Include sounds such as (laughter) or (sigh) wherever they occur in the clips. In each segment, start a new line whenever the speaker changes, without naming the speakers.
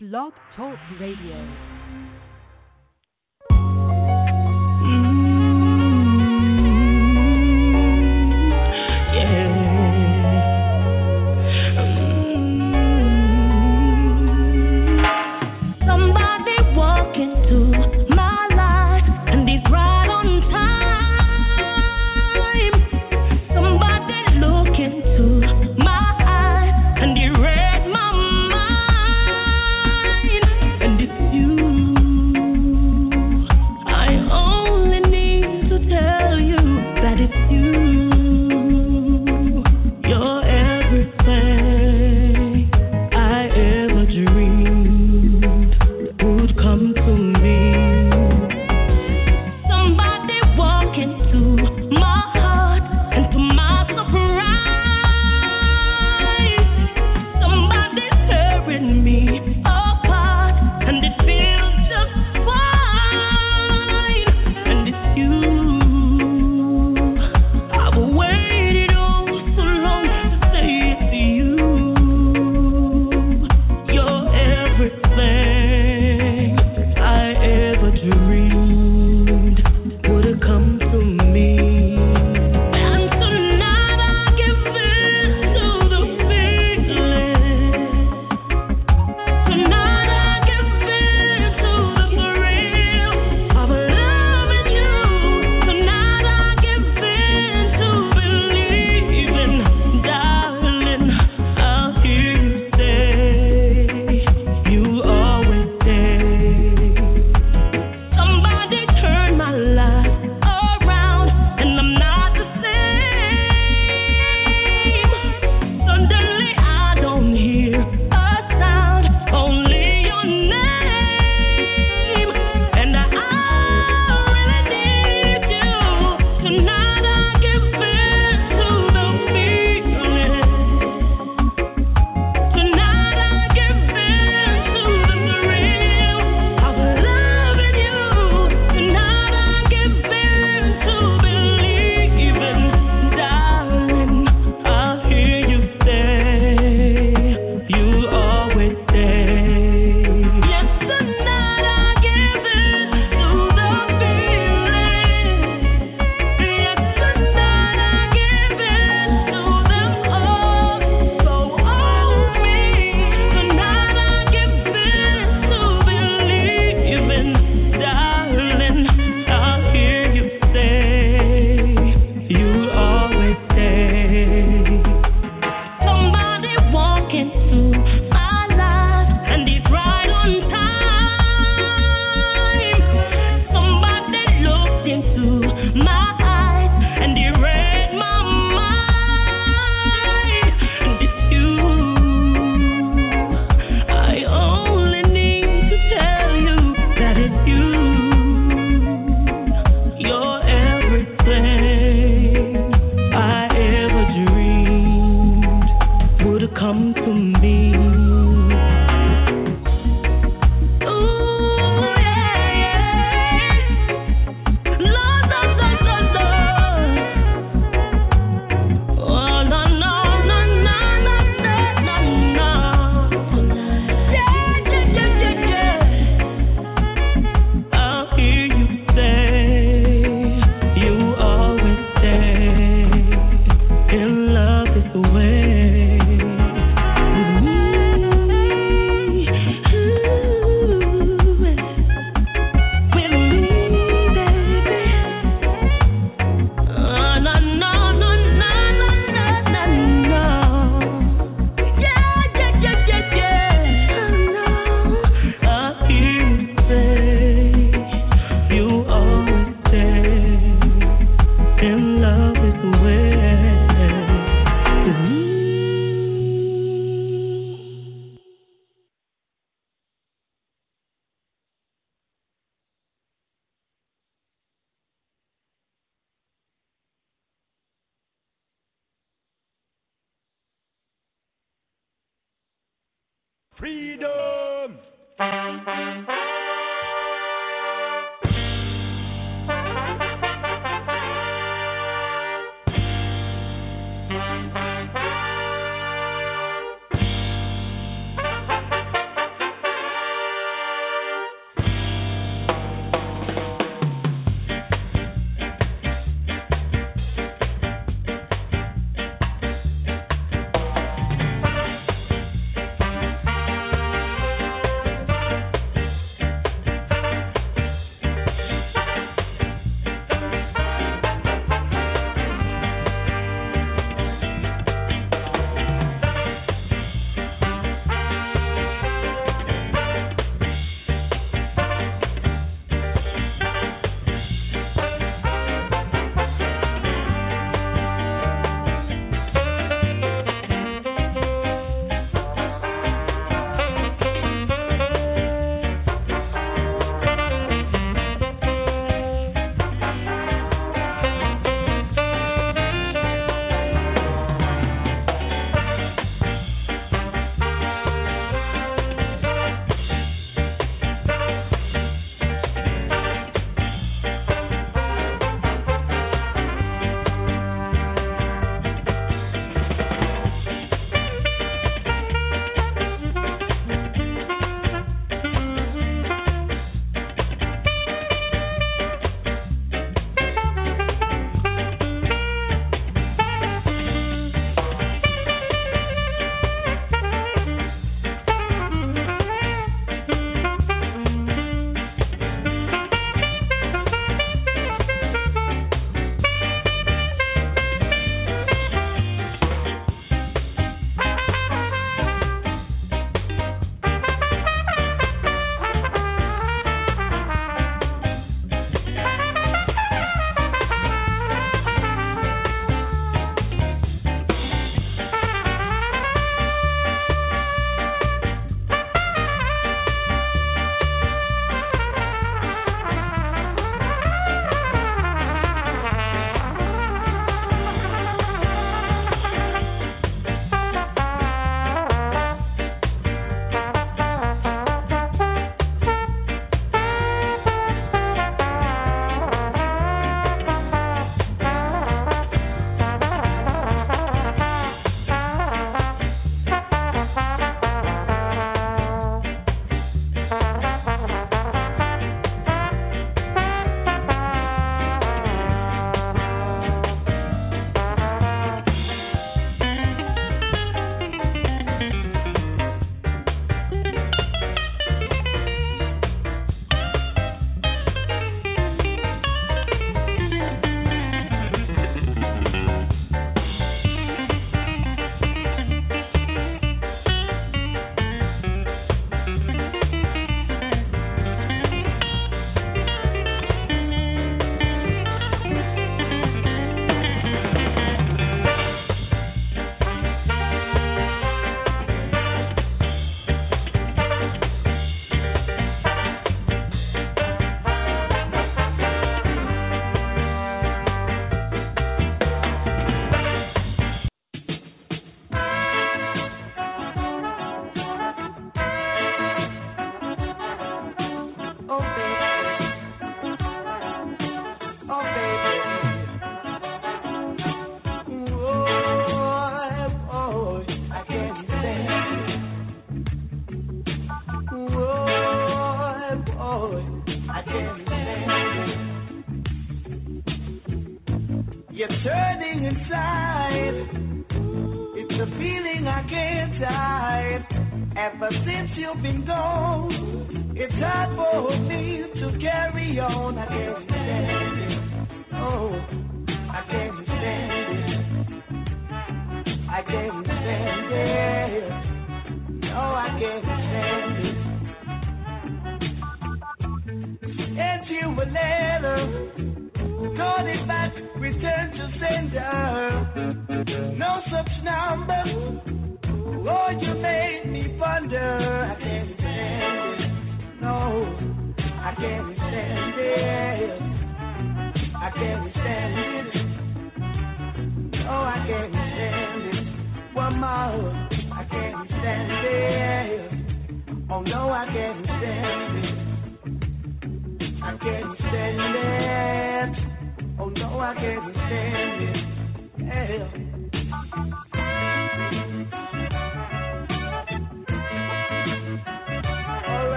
Blog Talk Radio.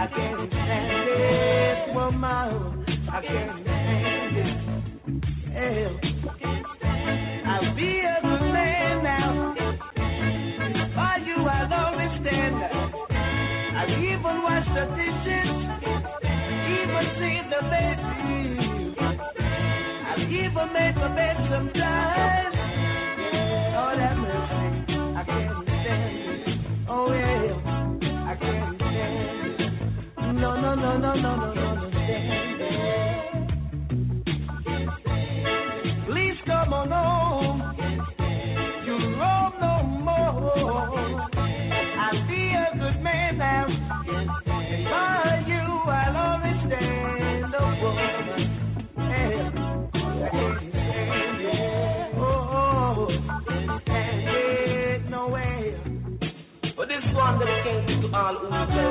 I
can't stand it. Woman, I can't stand it. I'll be a good man now. By you, I'll stand. I'll even the dishes, even the. I'll even make a bed sometimes. No, more. I'll be a good man now. For you, I love this day. no,
no, no,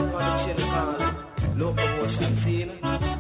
no, no, stand home. You stand stand stand.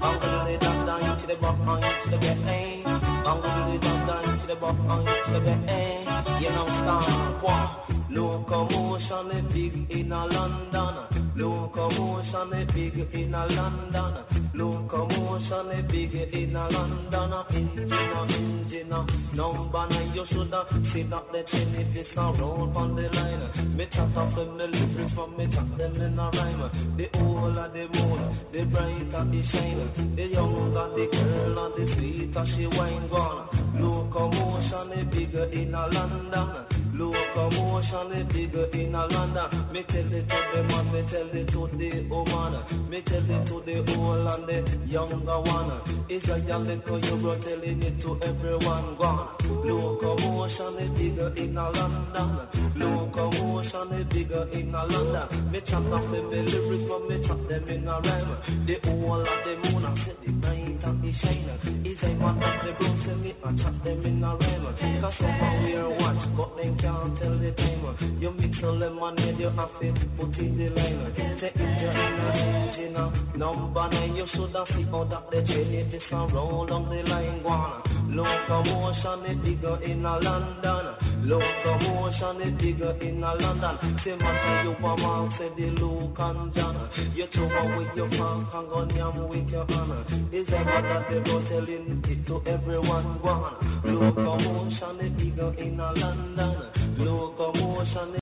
I'm gonna into the to the eh? I'm gonna into the to the eh? You know, start walk. Locomotion is big in a London. Locomotion is big in a London. Locomotion is big in a London. Engine, engine, number nine. You shoulda sit up the chin if it's a roll on the line. Me chat up them the lyrics from me chat them in a rhyme. The older the moon, the brighter the shine. The younger the girl and the sweeter she wine gone. Locomotion is bigger in a London. Locomotion is bigger in a London. Me tell it to the man, me tell it to the woman. Me tell it to the old and the younger one. It's a young little you bro telling it to everyone gone. Locomotion is bigger in a London. Locomotion is bigger in a London. Me chat off the lyrics, but me chat them in a rhyme. The old and the moon, I said the night and the shine. It's a man that the bro tell me, I chat them in a rhyme. Cause someone wear watch, but they can't tell the time. You mix a lemonade, you have to put in the line. Say if you're in a engine, number nine, you should have see how that the train is a roll on the line one. Locomotion is bigger in a London. Locomotion is bigger in a London. Say man, you a man, say the Luke and John. You throw with your punk and gun yam with your honor. Is ever that they go telling it to everyone one. Locomotion is bigger in a London. Locomotion.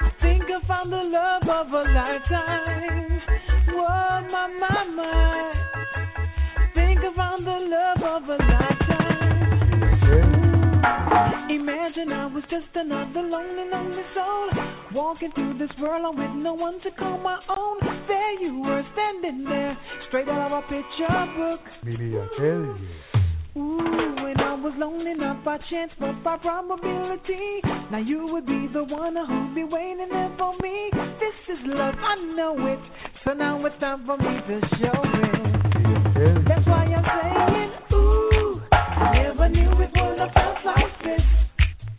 I think I found the love of a lifetime. Whoa, my, my, my. Think I found the love of a lifetime. Imagine I was just another lonely, lonely soul. Walking through this world with no one to call my own. There you were standing there, straight out of a picture book.
Maybe I tell you.
Ooh, when I was lonely not I chanced but by probability. Now you would be the one who'd be waiting there for me. This is love, I know it. So now it's time for me to show it. That's why I'm saying, ooh, I never knew it would have felt like this.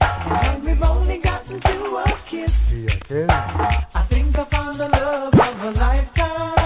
And we've only gotten to a kiss. I think I found the love of a lifetime.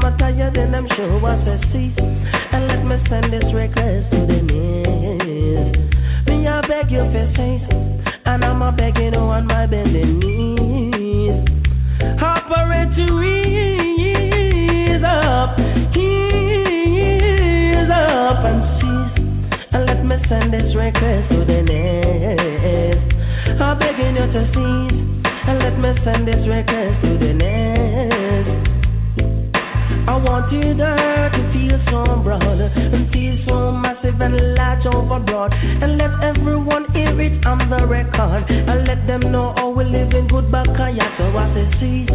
them a tired and them sure what a see. And let me send this request to the ears. Me I beg you for and I'm a begging on my bending knees. Operate to ease up, ease up and cease. And let me send this request to the ears. I'm begging you to cease, and let me send this request to the nest wanted her to feel so broad and feel so massive and large overbroad. And let everyone hear it on the record. And let them know how we live in good Bakaya. So I say, see,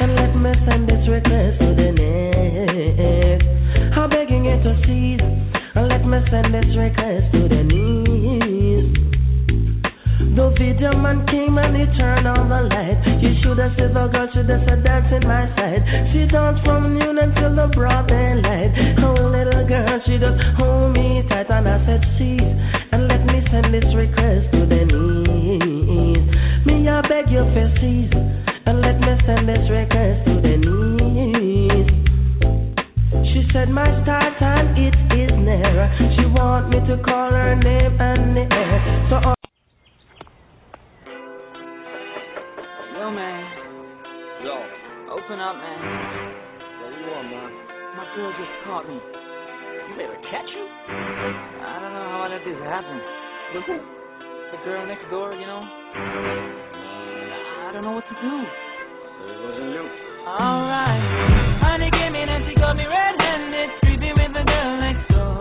and let me send this request to the next. I'm begging you to cease. And let me send this request to the knees. The video man came and he turned on the light. You should have seen the girl, should have said that's in my side. She danced from noon until the broad daylight. Oh, little girl, she just hold me tight. And I said, see, and let me send this request to the knees. Me, I beg you for cease, and let me send this request to the knees. She said my start time it is near. She want me to call her name and the air. So
Open up, man.
what do you want, man?
My girl just caught me.
You made her catch you?
I don't know how I let this happen.
With who?
The girl next door, you know? I don't know what to do.
It wasn't you.
Alright. Honey came in and she got me red-handed, creeping with the girl next door.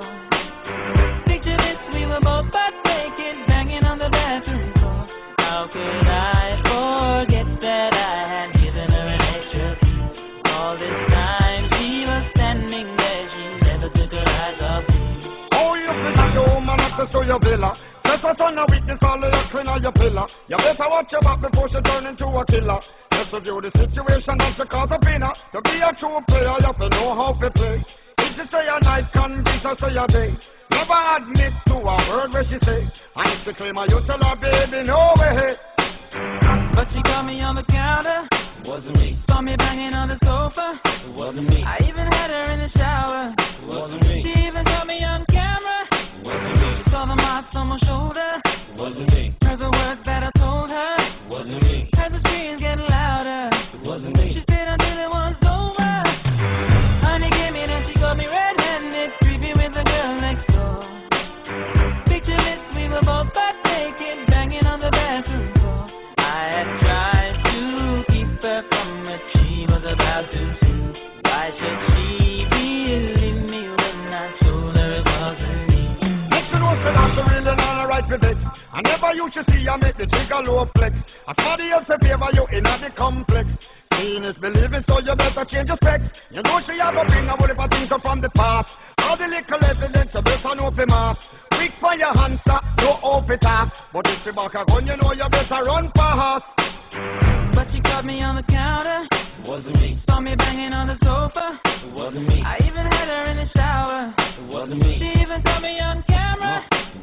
Picture this, we were both
your villa. Just a ton of weakness all of your queen or your pillar. You better watch your back before she turn into a killer. Just review the situation that she cause a winner. To be a true player, you have to know how to play. If she say a night, convince her say a day. Never admit to a word where she say. And if she claim her, you tell her, baby, no way.
But she caught me on the counter.
Wasn't me.
Saw me banging on the sofa.
Wasn't me.
I even had her in the shower.
Wasn't me.
I
never used to see you make the trigger low flex. As somebody else a favor you in the complex. Seeing is believing, so you better change your specs. You know she have a bring a whole heap of things up from the past. All the little evidence you better know for mass. Quick for your hands, stop, no off it off. But if you back a gun, you know you better run fast.
But she caught me on the counter,
It wasn't me.
saw me banging on the sofa.
It wasn't me.
I even had her in the shower.
It wasn't me.
She even saw me on camera.
It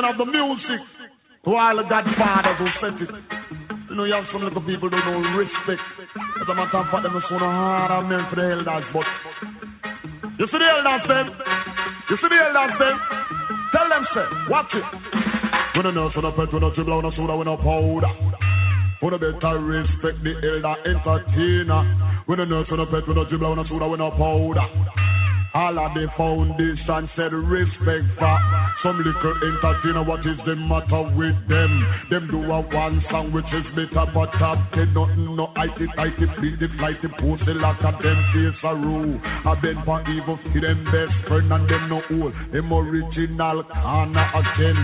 Foundation of the music. To all the godfathers who set it. You know, you have some little people don't know respect. As a matter of fact, them one hard of men for the elders, but. You see the elders, them? You see the elders, them? Tell them, say, watch it. When a nurse on a pet, when a dribble, when a soda, when a powder. When a better respect the elder entertainer. When a nurse on a pet, when a dribble, when a soda, when a powder. All of the foundation said respect for some little entertainer. What is the matter with them? Them do a one song which is better, but top ten nothing. No IT, IT, beat the flight, the post the lot of them face a rule. I been for evil, see them best friend and them no old. Them original corner again.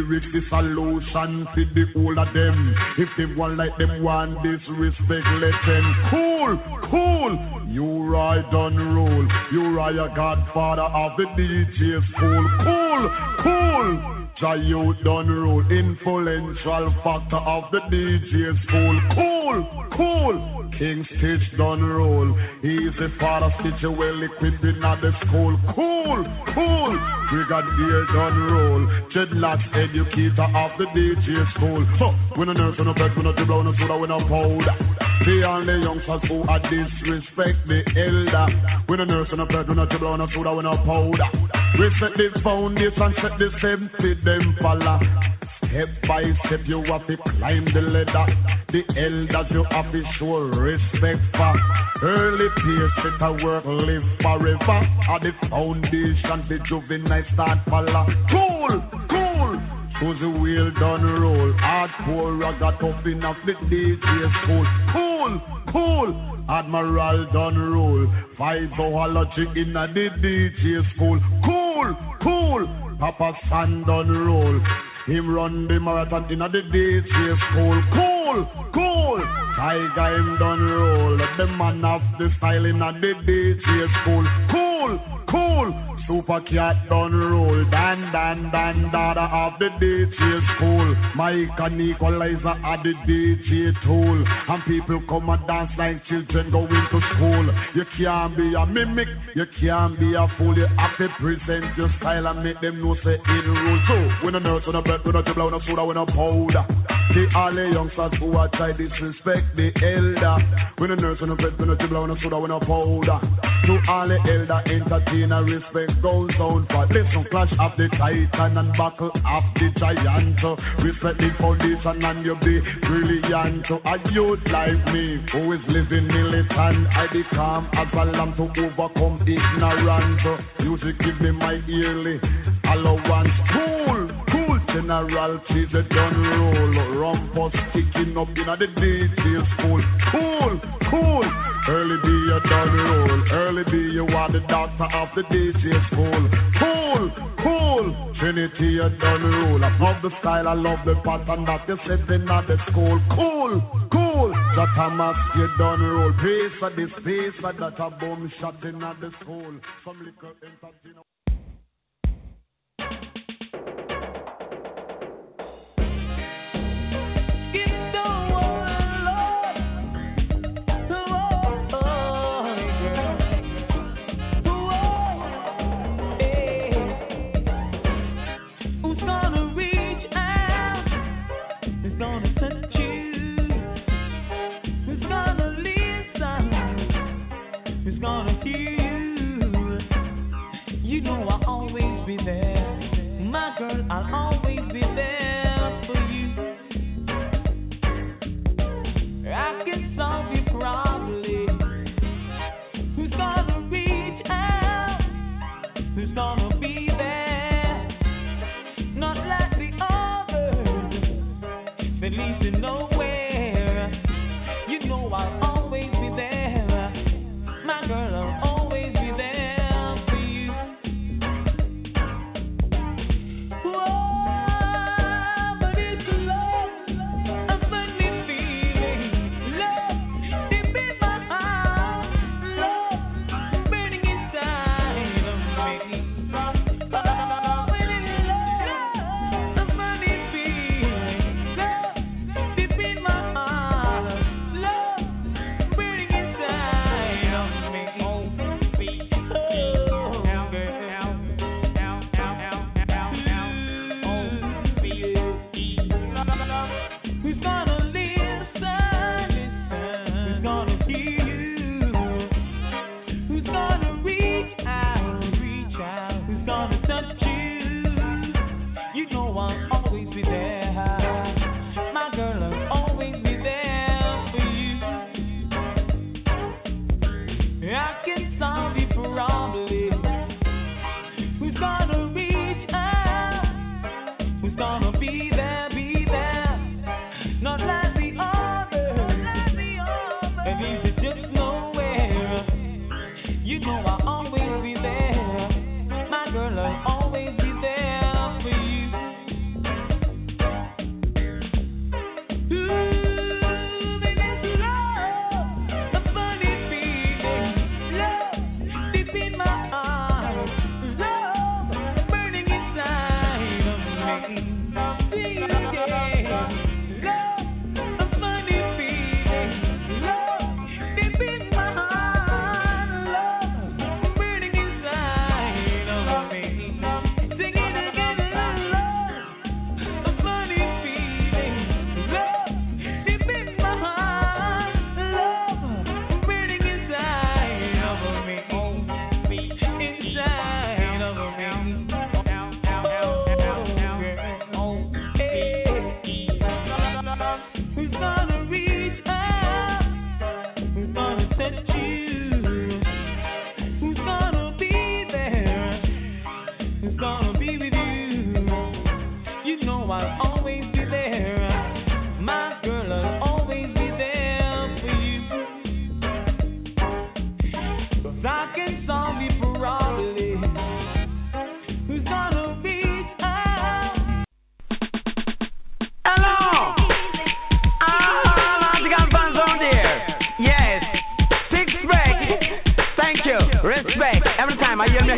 Rich the solution for the whole of them. If they want like them want disrespect, let them cool, cool. U-Roy on roll. U-Roy a godfather of the DJ school. Cool, cool. Jai you done roll. Influential factor of the DJ school. Cool, cool. King Stitt done roll. Easy father Stitt well equipped in the school. Cool, cool. We got Brigadier done roll. Dreadlocks educator of the DJ school. So, when a nurse on a bed, when a dribble on a soda, when a powder. The only youngsters who are disrespect the elder. When a nurse on a bed, when a dribble on a soda, when a powder. Respect this foundation, set the same to them falla. Step by step, you have to climb the ladder. The elders you have to show respect for. Early peers a work, live forever. At the foundation, the juvenile start falla. Cool, cool. So the wheel done roll. Hardcore ragga tough enough the DJ school. Cool, cool. Admiral done roll. Five biology in the DJ school. Cool, cool. Papa San done roll. Him run the marathon in the DJ school. Cool, cool. cool. Tiger him done roll. The man have the style in the DJ cool, Cool, cool. Super Cat done roll. Dan, dan, dan, dada of the DJ school. Mike and equalizer at the DJ tool. And people come and dance like children going to school. You can't be a mimic. You can't be a fool. You have to present your style and make them know say in rule. So, when a nurse on a bed, when a dribble, when a soda, when a powder. The all the youngsters who are try disrespect the elder. When a nurse on a bed, when a dribble, when a soda, when a powder. To all the elder entertainer respect goes down for listen clash of the titan and buckle of the giant. Respect the foundation and you be brilliant. A youth like me who is living militant. I be calm as a lamb to overcome ignorance. Music give me my yearly allowance. Cool, cool. General cheese a done roll. Rumpus sticking up in the detail school. Cool, cool. Early a done roll. Early be you are the doctor of the DJ school. Cool, cool. Trinity a done roll. I love the style, I love the pattern that you set in at the school. Cool, cool. The Thomas you done roll. Pace for this, pace for that a boom shot in at the school. Some little entertainer.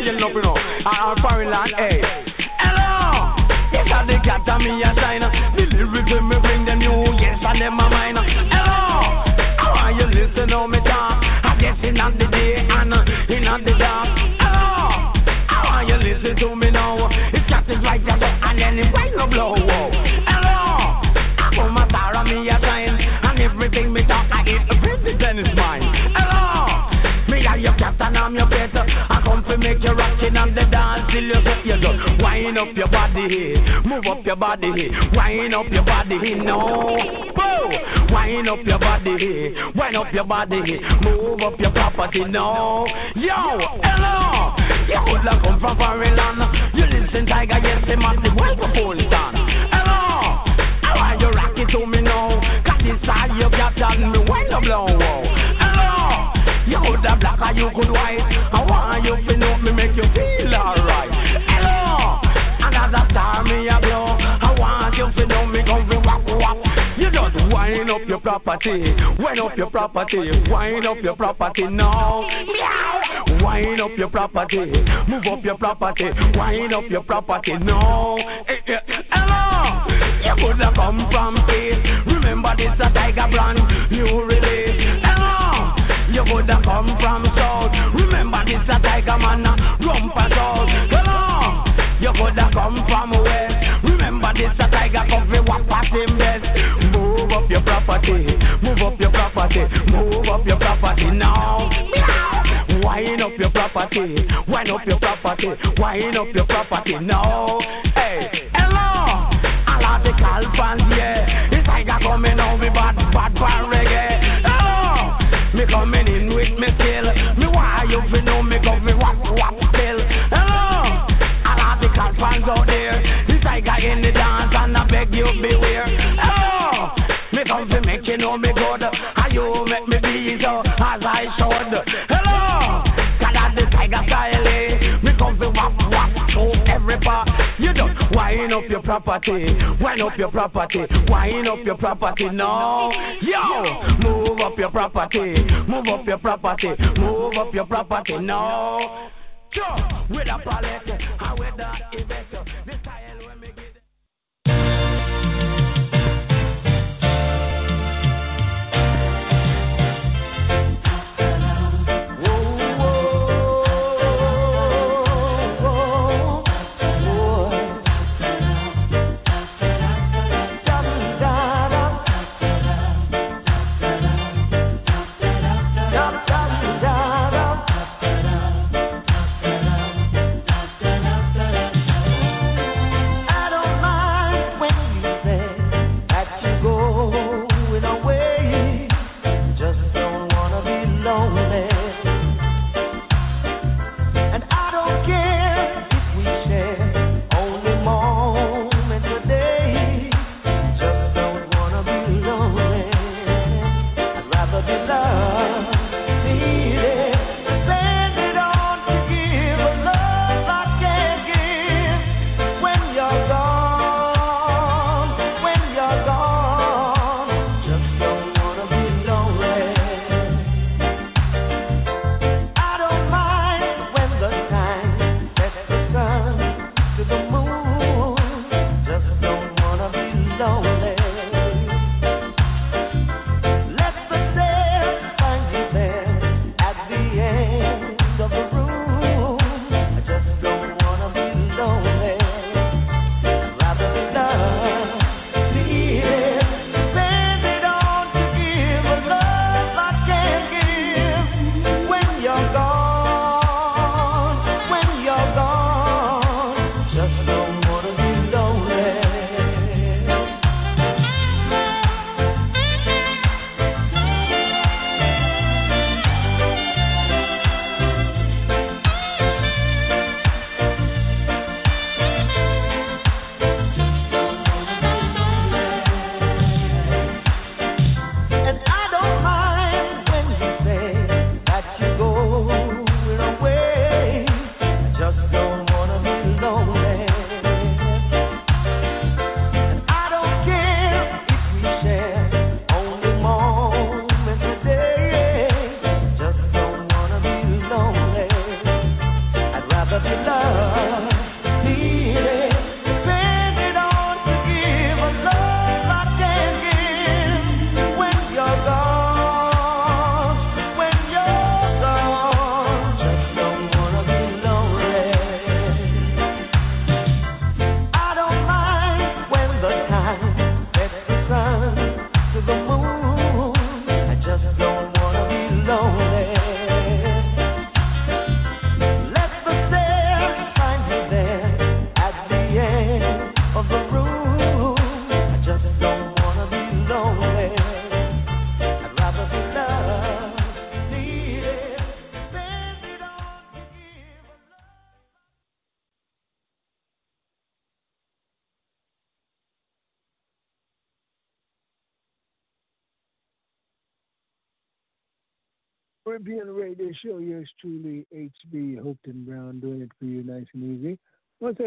Hear
up, you know. I'm foreign land. Hey. Hello. Yes, I the cat and me a shine. The lyrics when me bring them new. Yes, and them a mine. Hello. I want you listen to me move up your body, wind up your body, no. Wind up your body, wind up your body, move up your property, no. Yo, hello. You could have come from foreign land. You listen, Tiger, yes, the massive microphone stand. Hello. I want you rock it to me now. Cause this side you captain, me wind up low. Hello. You could have black or you could white. I want you to know me make you feel alright. Hello, another star me a blow. I want you to know me come fi wap wap. You just wind up your property, wind up your property, wind up your property now. Meow. Wind up your property, move up your property, wind up your property now. Eh, eh, Hello, you could have come from space. Remember this a tiger brand, new release. Hello. You would have come from south. Remember this a tiger man, rump and south. Hello. You could have come from west. Remember this a tiger come fi walk past him best. Move up your property, move up your property, move up your property now. Wind up your property, wind up your property, wind up your property now. Hey, hello. All of the call fans, yeah. This tiger coming out with bad, bad, bad reggae. Hello. Me coming in with me still. Me why you fi know me go fi wap wap still. Fans out there. This tiger in the dance and I beg you beware. Hello, me come fi make you know me good. And you make me be so as I should. Hello, cause that the tiger style. eh. Me come fi wap wap to every part. You just wind up your property, wind up your property, wind up your property now. Yo, move up your property, move up your property, move up your property now. Sure, with a palette, and with that investor,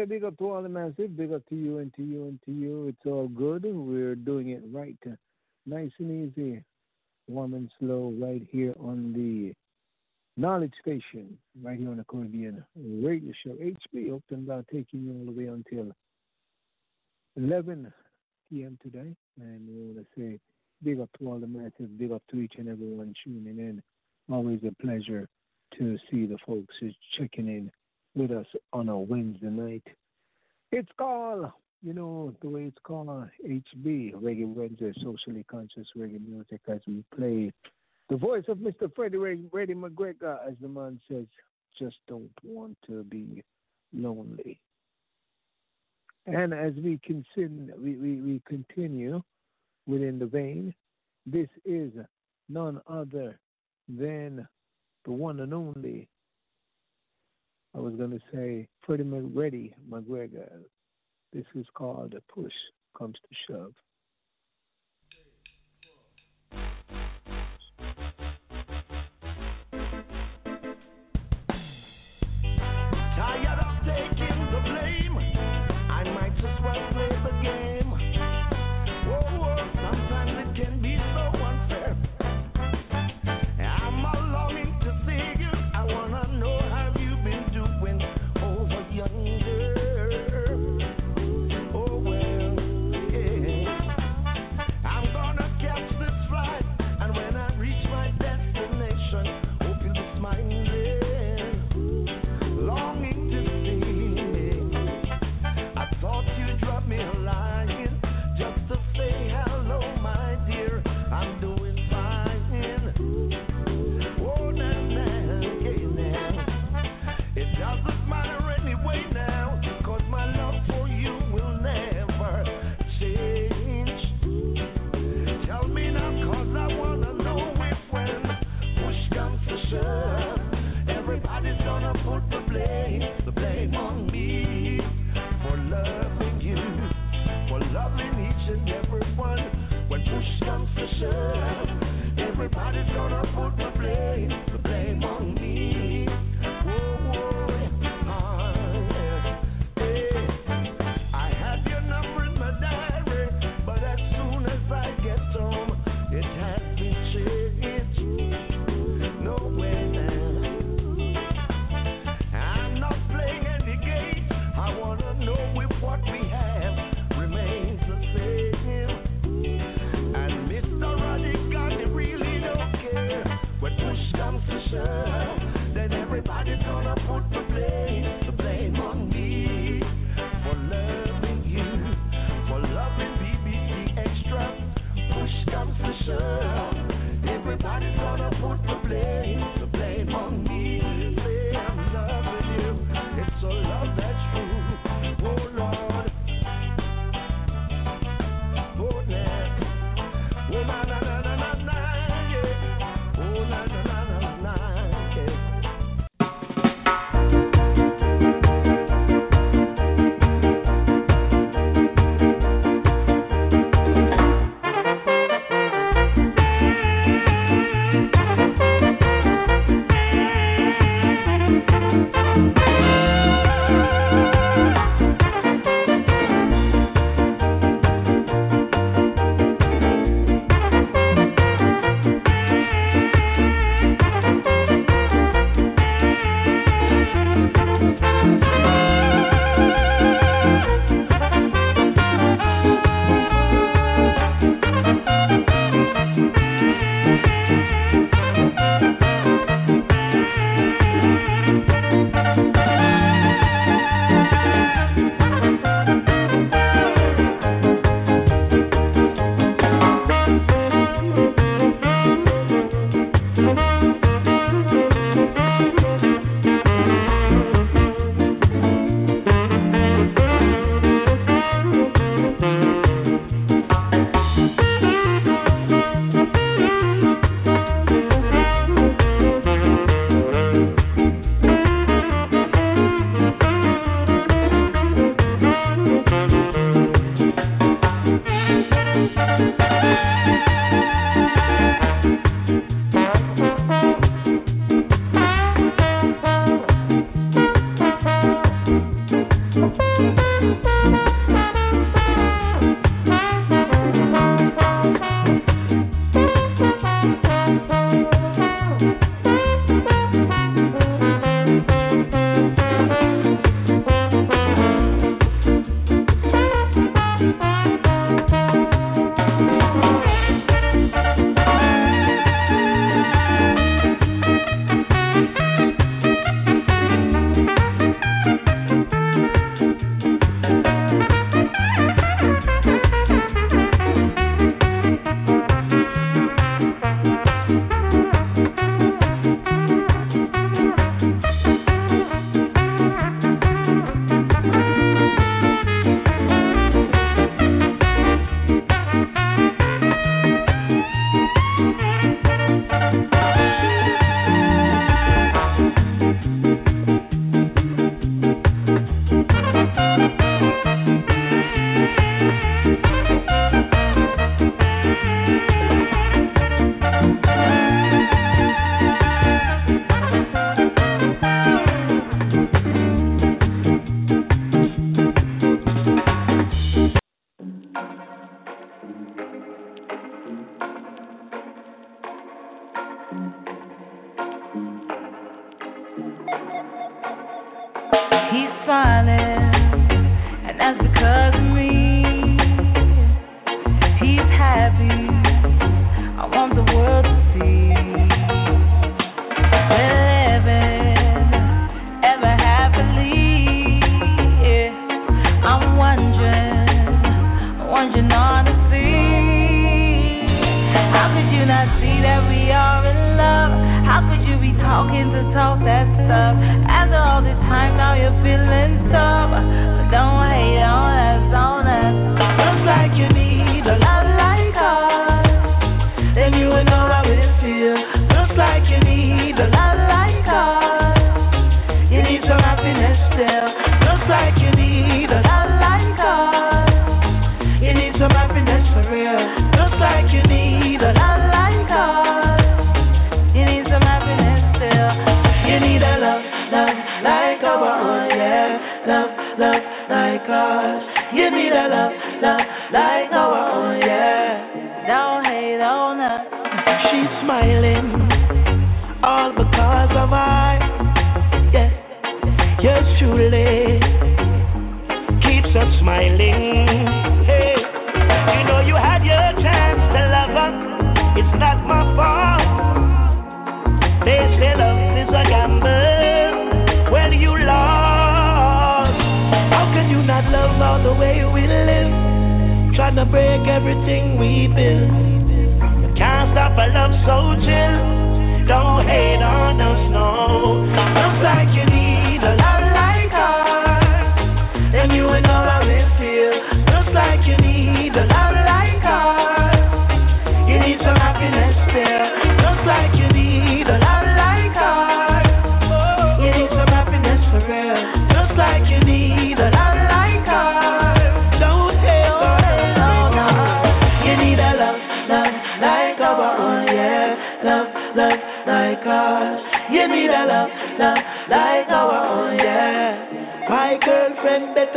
To big up to all the massive, big up to you and to you and to you. It's all good. We're doing it right, nice and easy, warm and slow, right here on the Knowledge Station, right here on the Caribbean Radio Show. HB Hopeton Brown taking you all the way until 11 p.m. today. And we want to say big up to all the massive, big up to each and everyone tuning in. Always a pleasure to see the folks who's checking in with us on a Wednesday night. It's called, you know, the way it's called, HB, Reggae Wednesday, Socially Conscious Reggae Music, as we play the voice of Mr. Freddie Reddy McGregor, as the man says, just don't want to be lonely. And as we, continue, we, we, we continue within the vein, this is none other than the one and only, I was going to say, Freddie McReady McGregor. This is called a push comes to shove.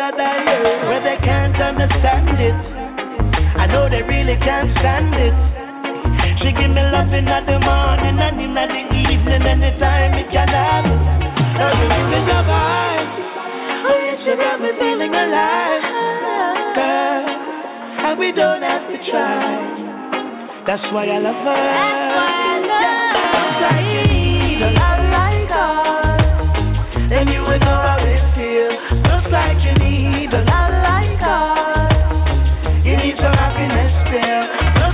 better than you, but they can't understand it. I know they really can't stand it. She give me love in the morning and in the evening, anytime it can happen. Now you in the vibe. Oh, yes, you got me feeling alive, girl. And we don't have to try. That's why I love her. That's why I love her. I need a love like ours, then you would know I like you need a like You need some happiness there.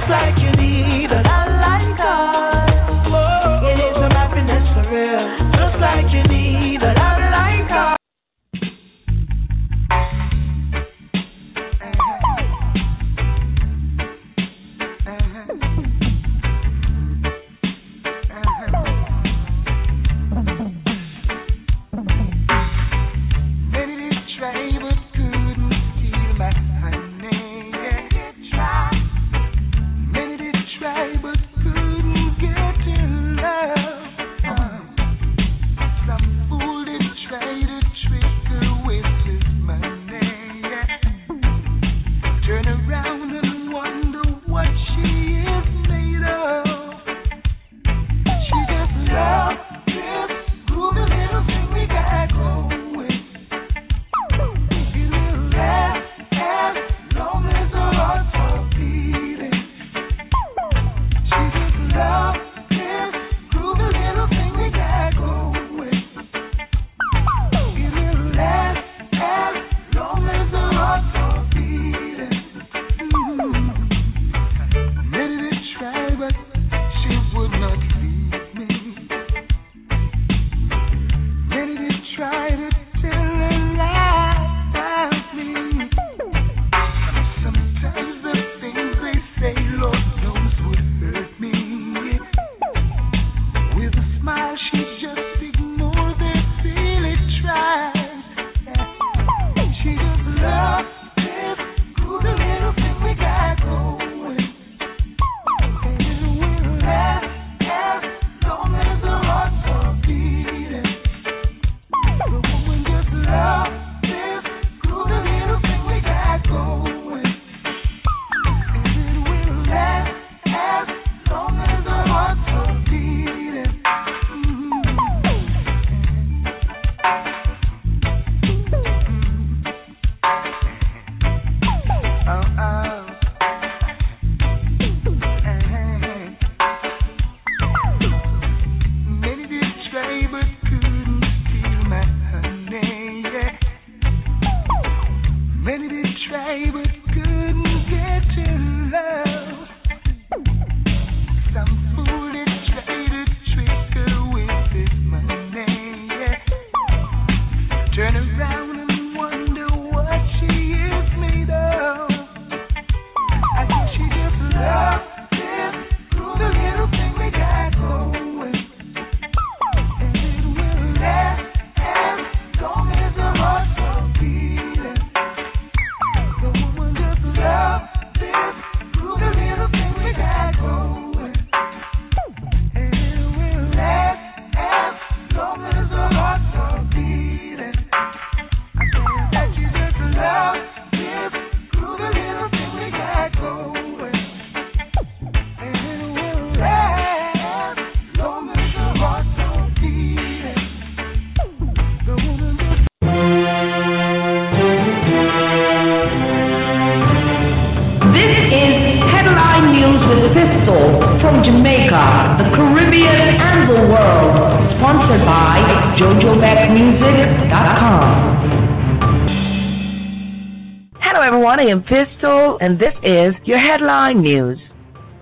Like you need a like You need some happiness for real. Like you need a.
am Pistol and this is your headline news.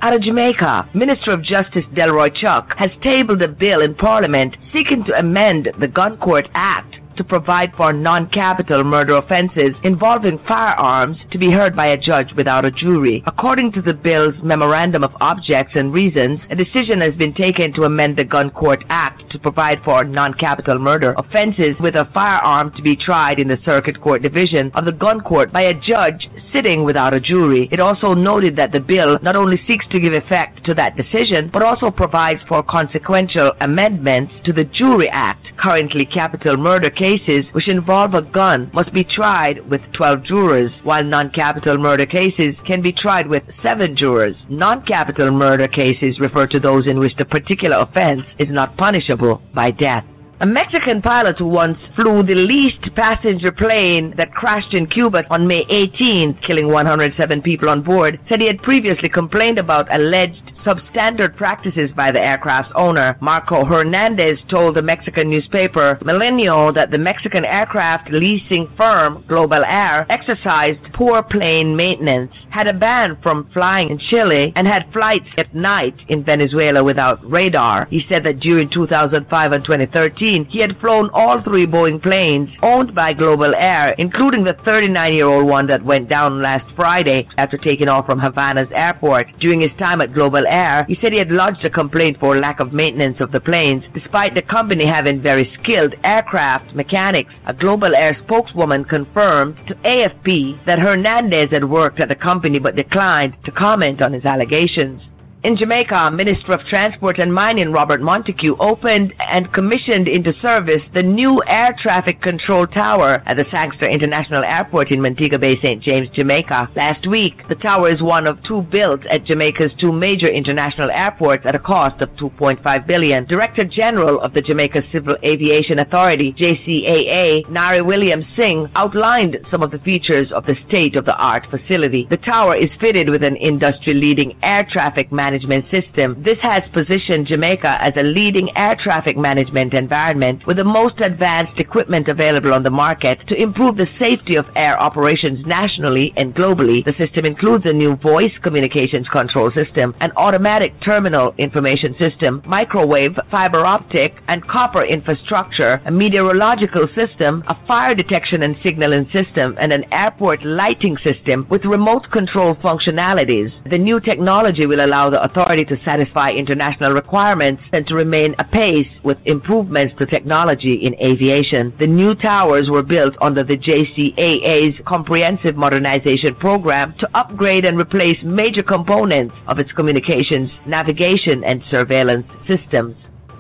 Out of Jamaica, Minister of Justice Delroy Chuck has tabled a bill in Parliament seeking to amend the Gun Court Act to provide for non-capital murder offenses involving firearms to be heard by a judge without a jury. According to the bill's memorandum of objects and reasons, a decision has been taken to amend the Gun Court Act to provide for non-capital murder offenses with a firearm to be tried in the Circuit Court Division of the Gun Court by a judge sitting without a jury. It also noted that the bill not only seeks to give effect to that decision, but also provides for consequential amendments to the Jury Act. Currently, capital murder cases cases which involve a gun must be tried with 12 jurors, while non-capital murder cases can be tried with 7 jurors. Non-capital murder cases refer to those in which the particular offense is not punishable by death. A Mexican pilot who once flew the leased passenger plane that crashed in Cuba on May 18th, killing 107 people on board, said he had previously complained about alleged substandard practices by the aircraft's owner. Marco Hernandez told the Mexican newspaper Milenio that the Mexican aircraft leasing firm Global Air exercised poor plane maintenance, had a ban from flying in Chile, and had flights at night in Venezuela without radar. He said that during 2005 and 2013, he had flown all three Boeing planes owned by Global Air, including the 39-year-old one that went down last Friday after taking off from Havana's airport. During his time at Global Air, he said he had lodged a complaint for lack of maintenance of the planes, despite the company having very skilled aircraft mechanics. A Global Air spokeswoman confirmed to AFP that Hernandez had worked at the company but declined to comment on his allegations. In Jamaica, Minister of Transport and Mining Robert Montague opened and commissioned into service the new air traffic control tower at the Sangster International Airport in Montego Bay, St. James, Jamaica. Last week, the tower is one of two built at Jamaica's two major international airports at a cost of 2.5 billion. Director General of the Jamaica Civil Aviation Authority, JCAA, Nari Williams Singh, outlined some of the features of the state-of-the-art facility. The tower is fitted with an industry-leading air traffic management management system. This has positioned Jamaica as a leading air traffic management environment with the most advanced equipment available on the market to improve the safety of air operations nationally and globally. The system includes a new voice communications control system, an automatic terminal information system, microwave, fiber optic, and copper infrastructure, a meteorological system, a fire detection and signaling system, and an airport lighting system with remote control functionalities. The new technology will allow the authority to satisfy international requirements and to remain apace with improvements to technology in aviation. The new towers were built under the JCAA's comprehensive modernization program to upgrade and replace major components of its communications, navigation, and surveillance systems.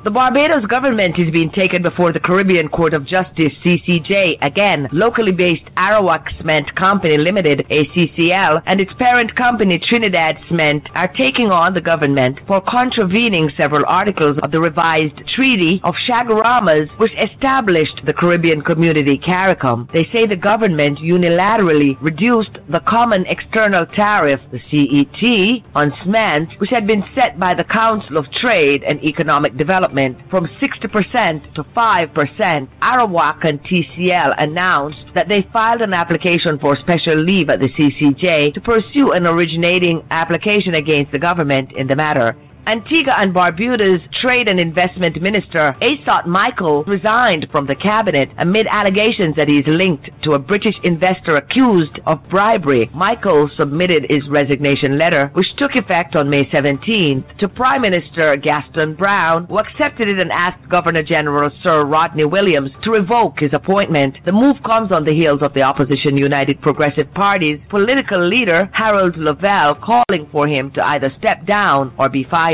The Barbados government is being taken before the Caribbean Court of Justice, CCJ, again, locally based Arawak Cement Company Limited, ACCL, and its parent company Trinidad Cement are taking on the government for contravening several articles of the revised Treaty of Chaguaramas, which established the Caribbean Community CARICOM. They say the government unilaterally reduced the Common External Tariff, the CET, on cement, which had been set by the Council of Trade and Economic Development from 60% to 5%, Arawak and TCL announced that they filed an application for special leave at the CCJ to pursue an originating application against the government in the matter. Antigua and Barbuda's Trade and Investment Minister Asot Michael resigned from the cabinet amid allegations that he is linked to a British investor accused of bribery. Michael submitted his resignation letter, which took effect on May 17th, to Prime Minister Gaston Browne, who accepted it and asked Governor General Sir Rodney Williams to revoke his appointment. The move comes on the heels of the opposition United Progressive Party's political leader Harold Lovell calling for him to either step down or be fired.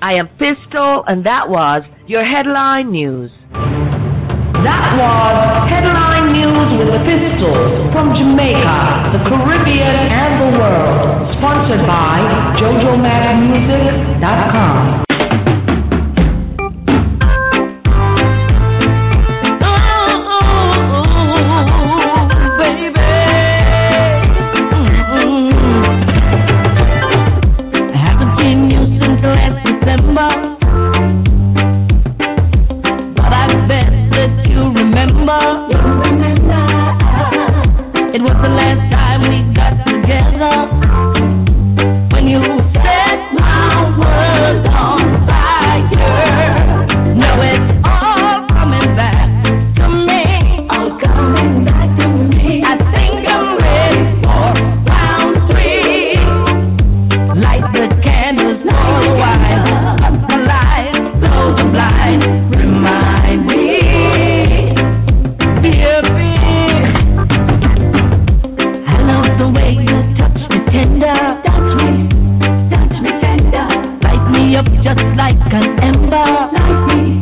I am Pistol, and that was your headline news. That was headline news with the Pistol from Jamaica, the Caribbean, and the world. Sponsored by JoJoMaxMusic.com.
But
I bet that you remember. It was the last time we got together. When you set my world on up just like an ember. Like me,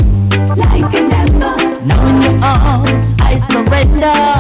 like an ember. Now in your arms, I surrender.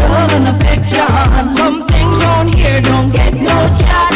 Love and affection. Some things on here don't get no shot.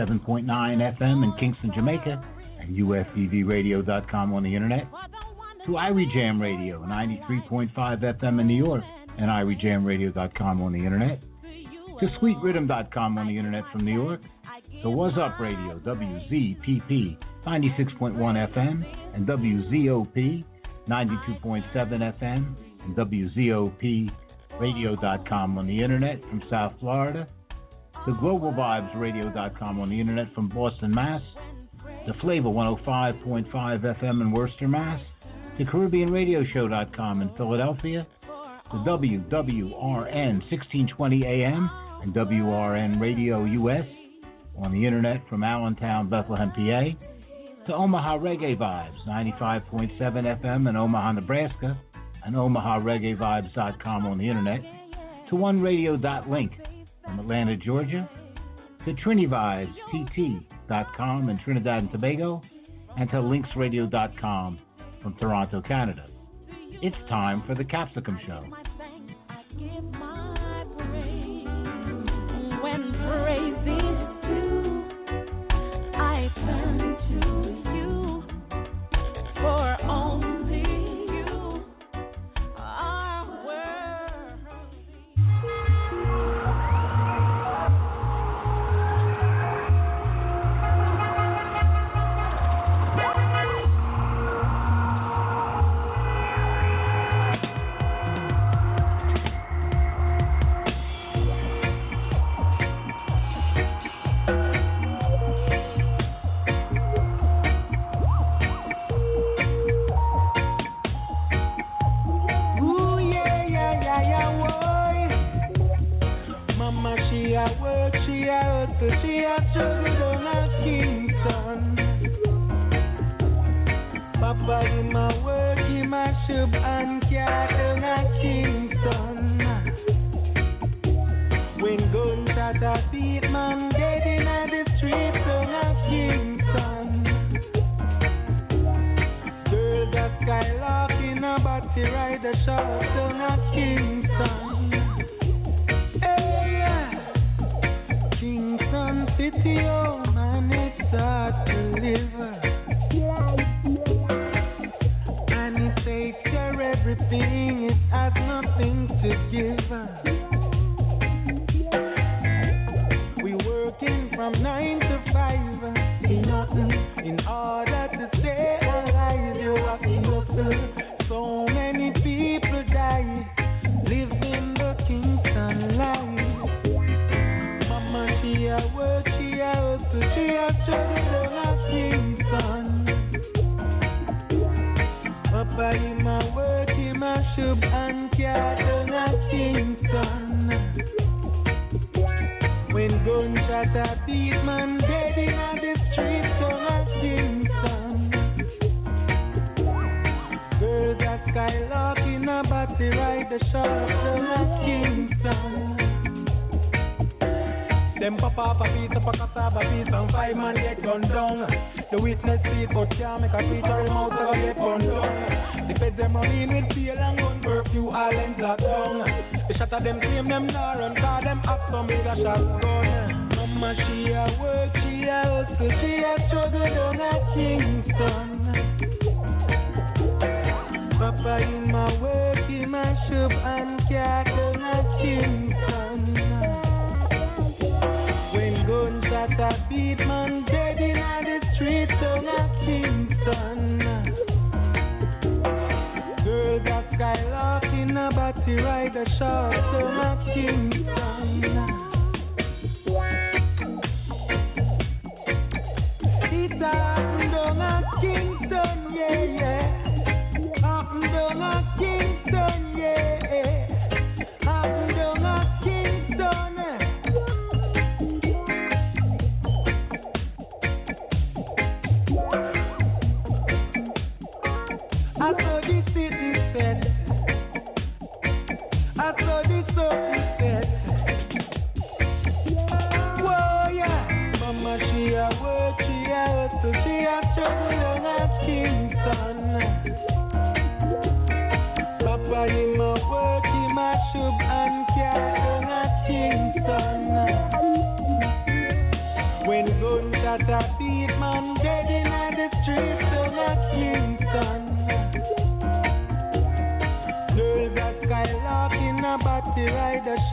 7.9 FM in Kingston, Jamaica, and usdvradio.com on the internet, to Irie Jam Radio, 93.5 FM in New York, and IrieJamRadio.com on the internet, to SweetRhythm.com on the internet from New York, to Was Up Radio, WZPP, 96.1 FM, and WZOP, 92.7 FM, and WZOPRadio.com on the internet from South Florida to GlobalVibesRadio.com on the internet from Boston, Mass, to Flavor 105.5 FM in Worcester, Mass, to CaribbeanRadioshow.com in Philadelphia, to WWRN 1620 AM and WRN Radio US on the internet from Allentown, Bethlehem, PA, to Omaha Reggae Vibes 95.7 FM in Omaha, Nebraska, and OmahaReggaeVibes.com on the internet, to OneRadio.link from Atlanta, Georgia, to TriniVibesTT.com in Trinidad and Tobago, and to LinksRadio.com from Toronto, Canada. It's time for the Capsicum Show.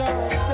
Yeah.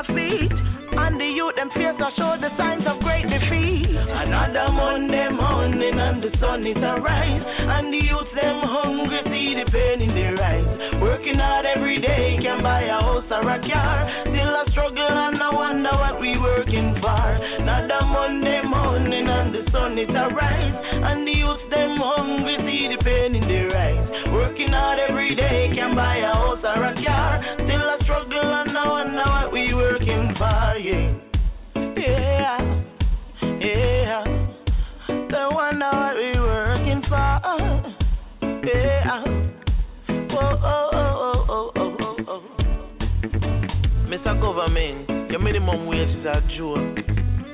My feet. And the youth them face I show the signs of great defeat. Another Monday morning and the sun is arise. And the youth them hungry see the pain in their eyes. Working hard every day can buy a house or a car. Still I struggle and I wonder what we working for. Another Monday morning and the sun is arise. And the youth them hungry see the pain in their eyes. Working hard every day can buy a house or a car. Still I struggle and I wonder what we working Yeah, yeah. They wonder what we working for. Yeah. Whoa, oh, oh, oh, oh, oh, oh, oh. oh, oh. Mr. Government, your minimum wage is a joke.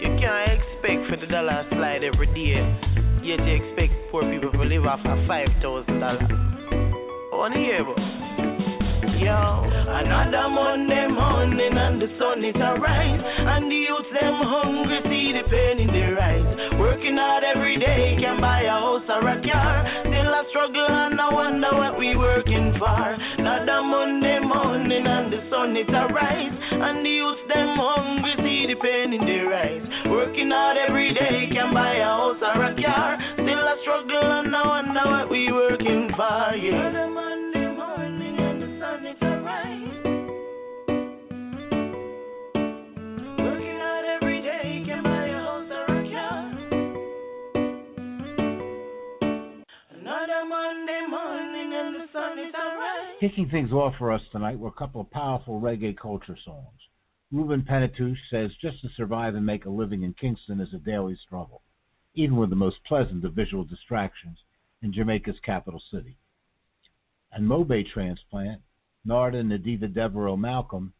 You can't expect for the dollar slide every day. Yet you expect poor people to live off of five thousand dollars. I wanna hear about. Yo, another Monday morning and the sun is arise. And the youth them hungry see the pain in their eyes. Working hard every day can buy a house or a car. Still I struggle and I wonder what we working for. Another Monday morning and the sun is arise. And the youth them hungry see the pain in their eyes. Working hard every day can buy a house or a car. Still I struggle and I wonder what we working for yeah.
Kicking things off for us tonight were a couple of powerful reggae culture songs. Ruben Penatouche says just to survive and make a living in Kingston is a daily struggle, even with the most pleasant of visual distractions in Jamaica's capital city. And MoBay transplant, Narda Nadiva Devereaux Malcolm,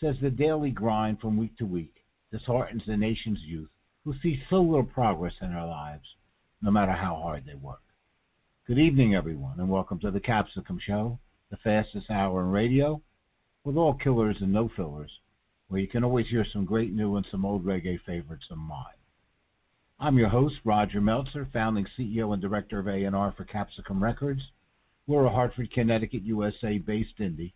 says the daily grind from week to week disheartens the nation's youth who see so little progress in their lives, no matter how hard they work. Good evening, everyone, and welcome to the Capsicum Show, the fastest hour in radio, with all killers and no fillers, where you can always hear some great new and some old reggae favorites of mine. I'm your host, Roger Meltzer, founding CEO and director of A&R for Capsicum Records. We're a Hartford, Connecticut, USA based indie,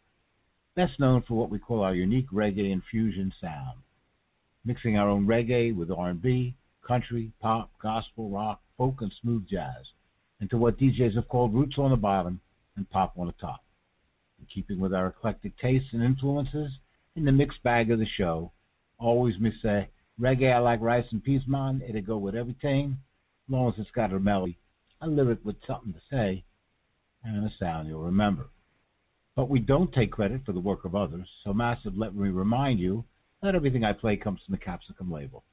best known for what we call our unique reggae infusion sound, mixing our own reggae with R&B, country, pop, gospel, rock, folk, and smooth jazz into what DJs have called roots on the bottom and pop on the top. In keeping with our eclectic tastes and influences, in the mixed bag of the show, always me say, reggae I like rice and peas, man, it'll go with everything, as long as it's got a melody, a lyric with something to say, and a sound you'll remember. But we don't take credit for the work of others, so Massive let me remind you that everything I play comes from the Capsicum label.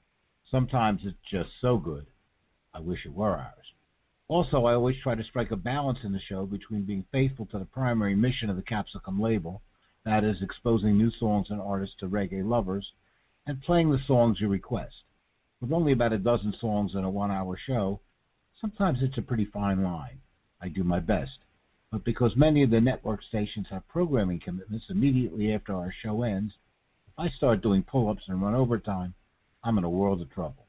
Sometimes it's just so good, I wish it were ours. Also, I always try to strike a balance in the show between being faithful to the primary mission of the Capsicum label, that is, exposing new songs and artists to reggae lovers, and playing the songs you request. With only about a dozen songs in a one hour show, sometimes it's a pretty fine line. I do my best. But because many of the network stations have programming commitments immediately after our show ends, if I start doing pull ups and run overtime, I'm in a world of trouble.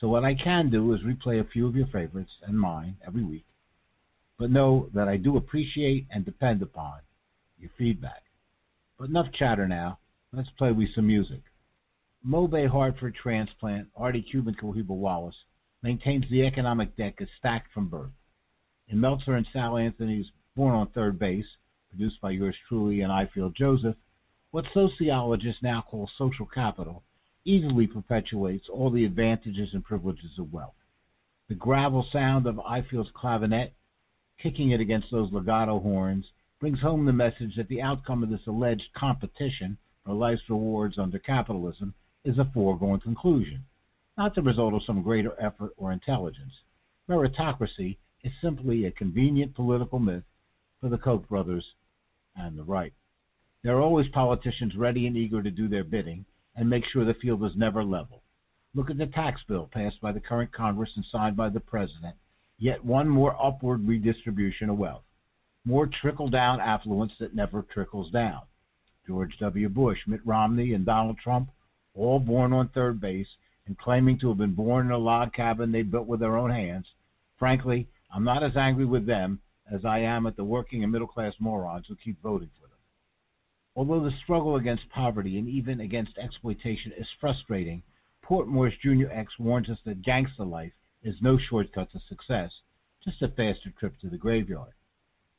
So what I can do is replay a few of your favorites and mine every week. But know that I do appreciate and depend upon your feedback. But enough chatter now. Let's play with some music. MoBay Hartford transplant Artie Cuban Cohiba Wallace maintains the economic deck is stacked from birth. In Meltzer and Sal Anthony's Born on Third Base, produced by yours truly and Ifield Joseph, what sociologists now call social capital easily perpetuates all the advantages and privileges of wealth. The gravel sound of Ifield's clavinet, kicking it against those legato horns, brings home the message that the outcome of this alleged competition for life's rewards under capitalism is a foregone conclusion, not the result of some greater effort or intelligence. Meritocracy is simply a convenient political myth for the Koch brothers and the right. There are always politicians ready and eager to do their bidding and make sure the field is never level. Look at the tax bill passed by the current Congress and signed by the President, yet one more upward redistribution of wealth, more trickle down affluence that never trickles down. George W. Bush, Mitt Romney, and Donald Trump, all born on third base and claiming to have been born in a log cabin they built with their own hands. Frankly, I'm not as angry with them as I am at the working and middle class morons who keep voting. Although the struggle against poverty and even against exploitation is frustrating, Port Portmore's Junior X warns us that gangster life is no shortcut to success, just a faster trip to the graveyard.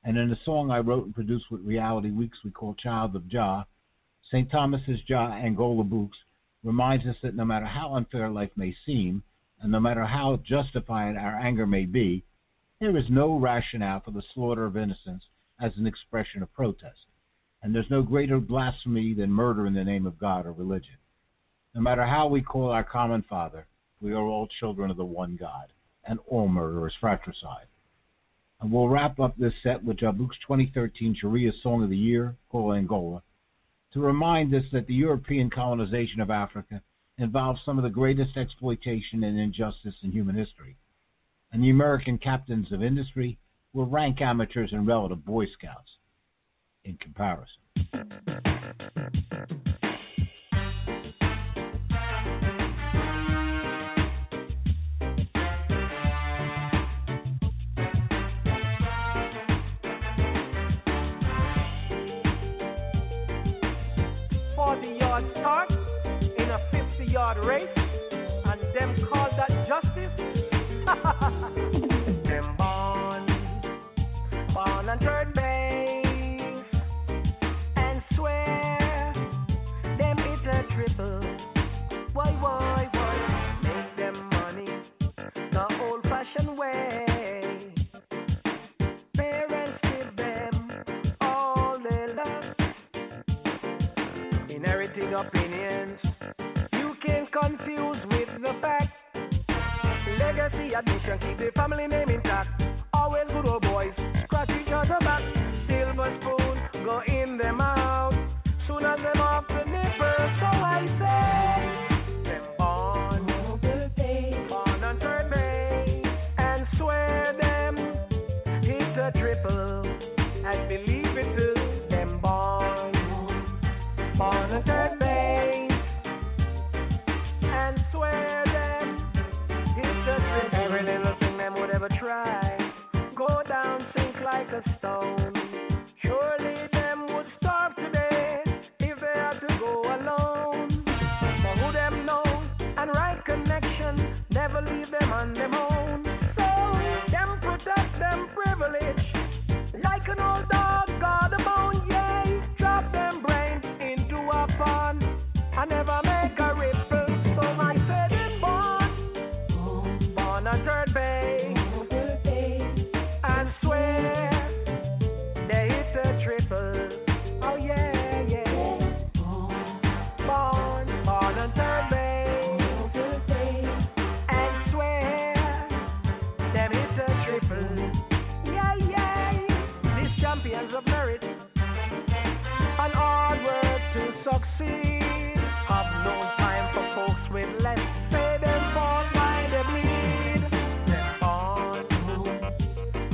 And in a song I wrote and produced with Reality Weeks we call Child of Jah, St. Thomas's Jah Angola Books reminds us that no matter how unfair life may seem, and no matter how justified our anger may be, there is no rationale for the slaughter of innocents as an expression of protest. And there's no greater blasphemy than murder in the name of God or religion. No matter how we call our common Father, we are all children of the one God, and all murder is fratricide. And we'll wrap up this set with Jabuke's 2013 Sharia Song of the Year, called Angola, to remind us that the European colonization of Africa involved some of the greatest exploitation and injustice in human history. And the American captains of industry were rank amateurs and relative Boy Scouts in comparison.
Forty yard Opinions you can confuse with the facts. Legacy admission keep the family name intact. Always good old boys scratch each other back. Sink like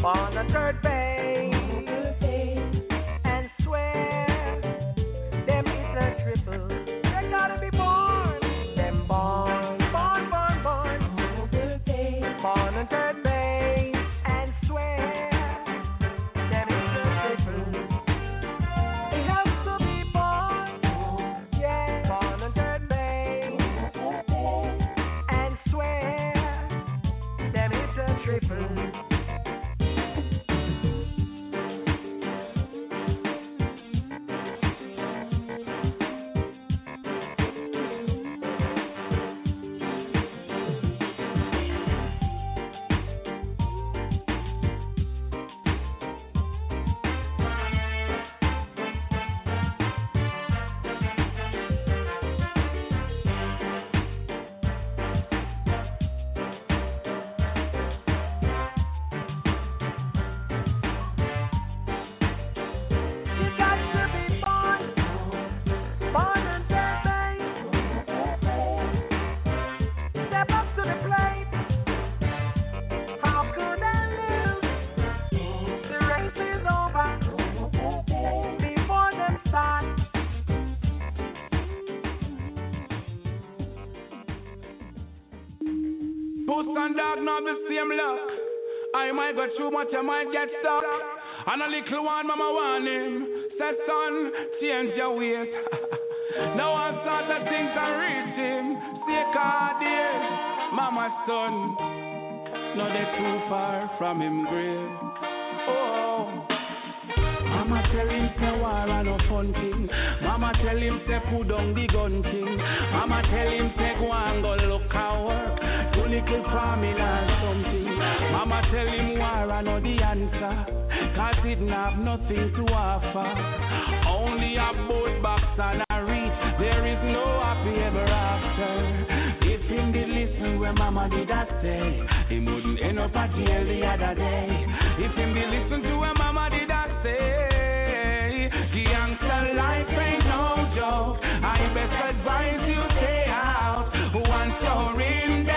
born, born on
too much, I might get stuck. And a little one, mama want him. Said son, change your ways. (laughs) now I start the things and reach him. Say God dear, mama son. Not too far from him grave. Oh. Mama tell him say war a no fun thing. Mama tell him say put down the gun thing. Mama tell him say go and go look at little family or something. Mama tell him war I know the answer. Cause it have nothing to offer. Only a boat box and a reach. There is no happy ever after. If him did listen where mama did I say, he wouldn't end up at jail the other day. If him did listen to where mama did I say, gangster life ain't no joke. I best advise you stay out. Once you're in, death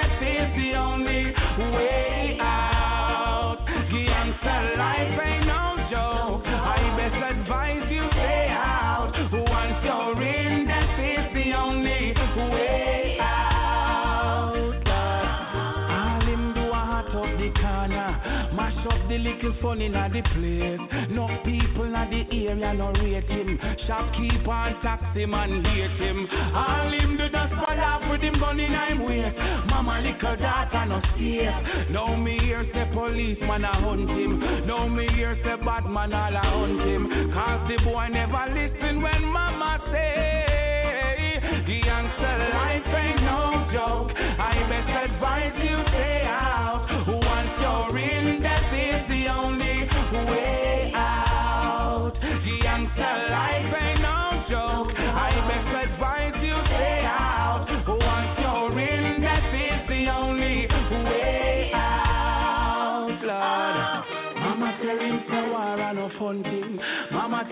little fun in the place. No people in the area no rate him. Shopkeeper and taxi man hate him. All him do just fall off with him gun in him waist. Mama little daughter no safe. Now me hear say policeman a hunt him. Now me hear say bad man all a hunt him. Cause the boy never listen when mama say.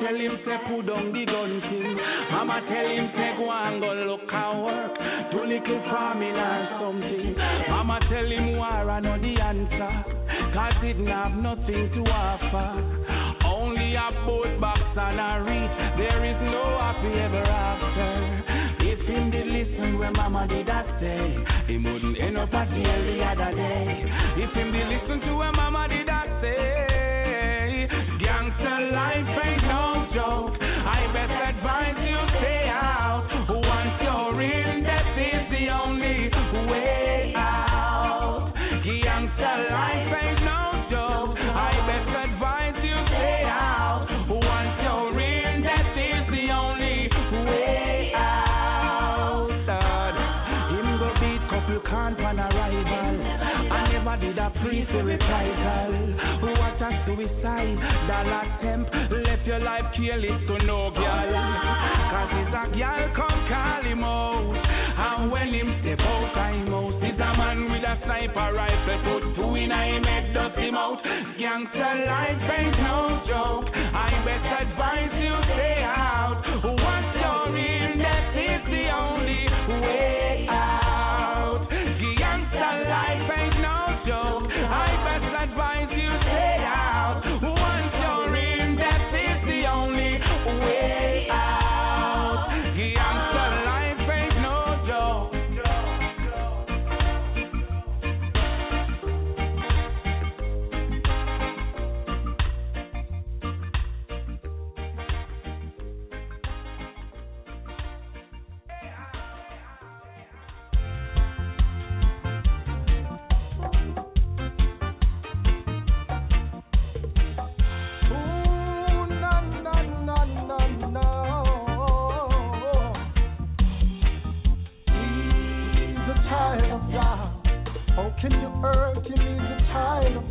Tell him say put down the gun thing. Mama tell him say go and go look and work. Do little farming or something. Mama tell him war a no the answer. Cause it have nothing to offer. Only a boat box and a reach. There is no happy ever after. If him did listen where mama did I say, he wouldn't end up at jail the other day. If him did listen to where mama did I say, suicide, attempt left your life careless to no girl. Cause it's a girl come call him out. And when him step out, I'm out. It's a man with a sniper rifle, put two in him head, dust him out. Gangster life ain't no joke. I best advise you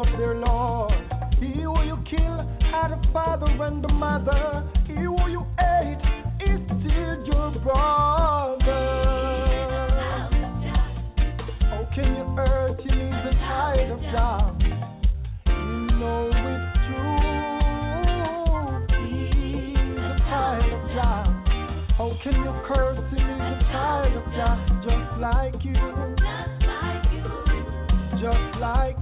of their Lord. He who you kill had a father and a mother. He
who you hate is still your brother. How can you hurt him? He's a child of God. You know it's true. He's a child of God. How can you curse him? He's a child of God, just like you. Just like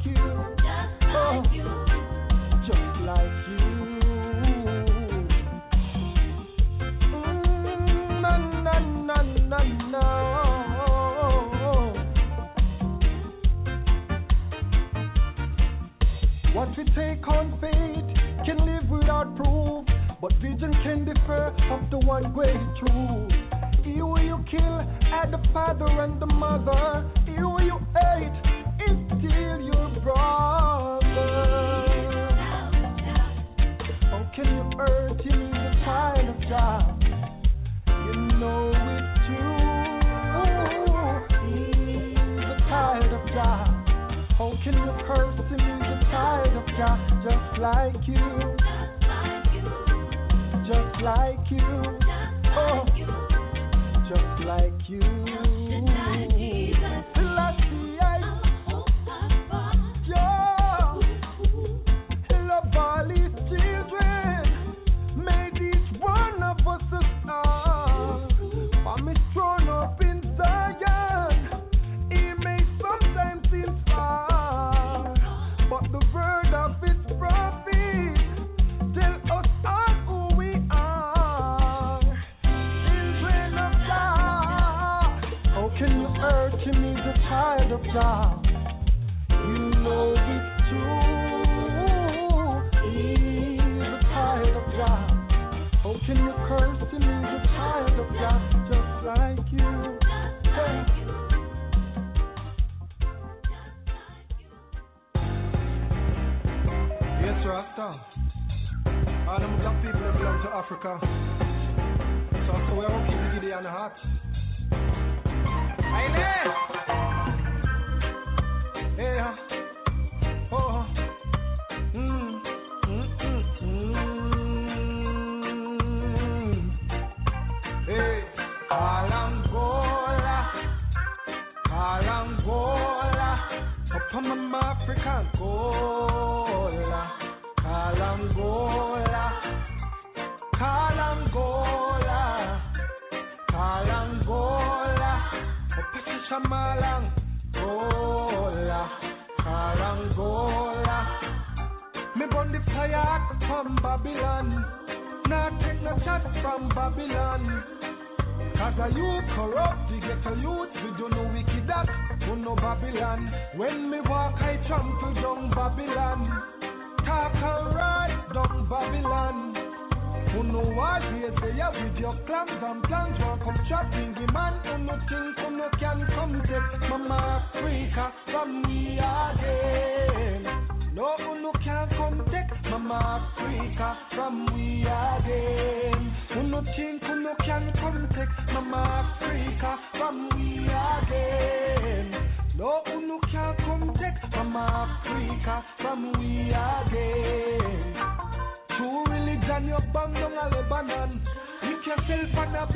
of the one great truth. You you kill at the father and the mother. You you hate is still your brother. How can you hurt him? A child of God. You know it's true. A child of God. How can you curse him? A child of God, just like you. Like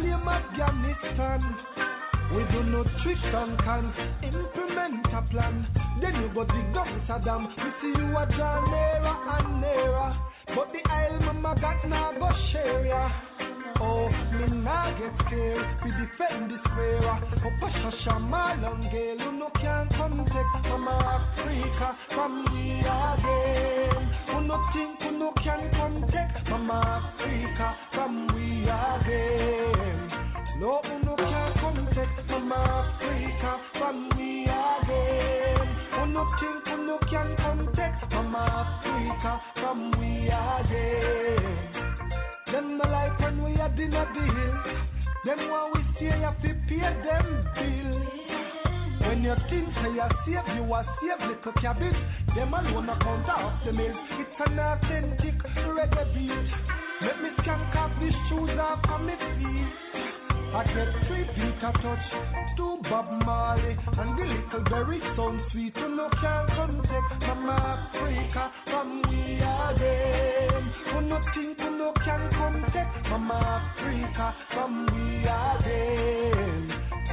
blame Afghanistan. We do no tricks and cons, implement a plan. Then you go dig down Saddam. We see you a draw nearer and nearer. But the Isle mama got now go share ya. Oh, me nah get scared. We defend this era. Papa Shasha Malangale, you no can come take Mama Africa from we again. Who no think who no can come take Mama Africa from we again. No, who oh, oh, no can come take Mama Africa from we again. Who no think who no can come take Mama Africa from we again. Them no like when we are dinner deal. Them want we stay you fi pay them bill. When you think say you save, you are save little cabbage. Them alone a count off the mill. It's an authentic reggae beat. Let me skank off these shoes off of me feet.
I get three Peter Tosh, two Bob Marley, and the little berry sound sweet. You no can come take Mama Africa from we again. You no think no can come take Mama Africa from we again.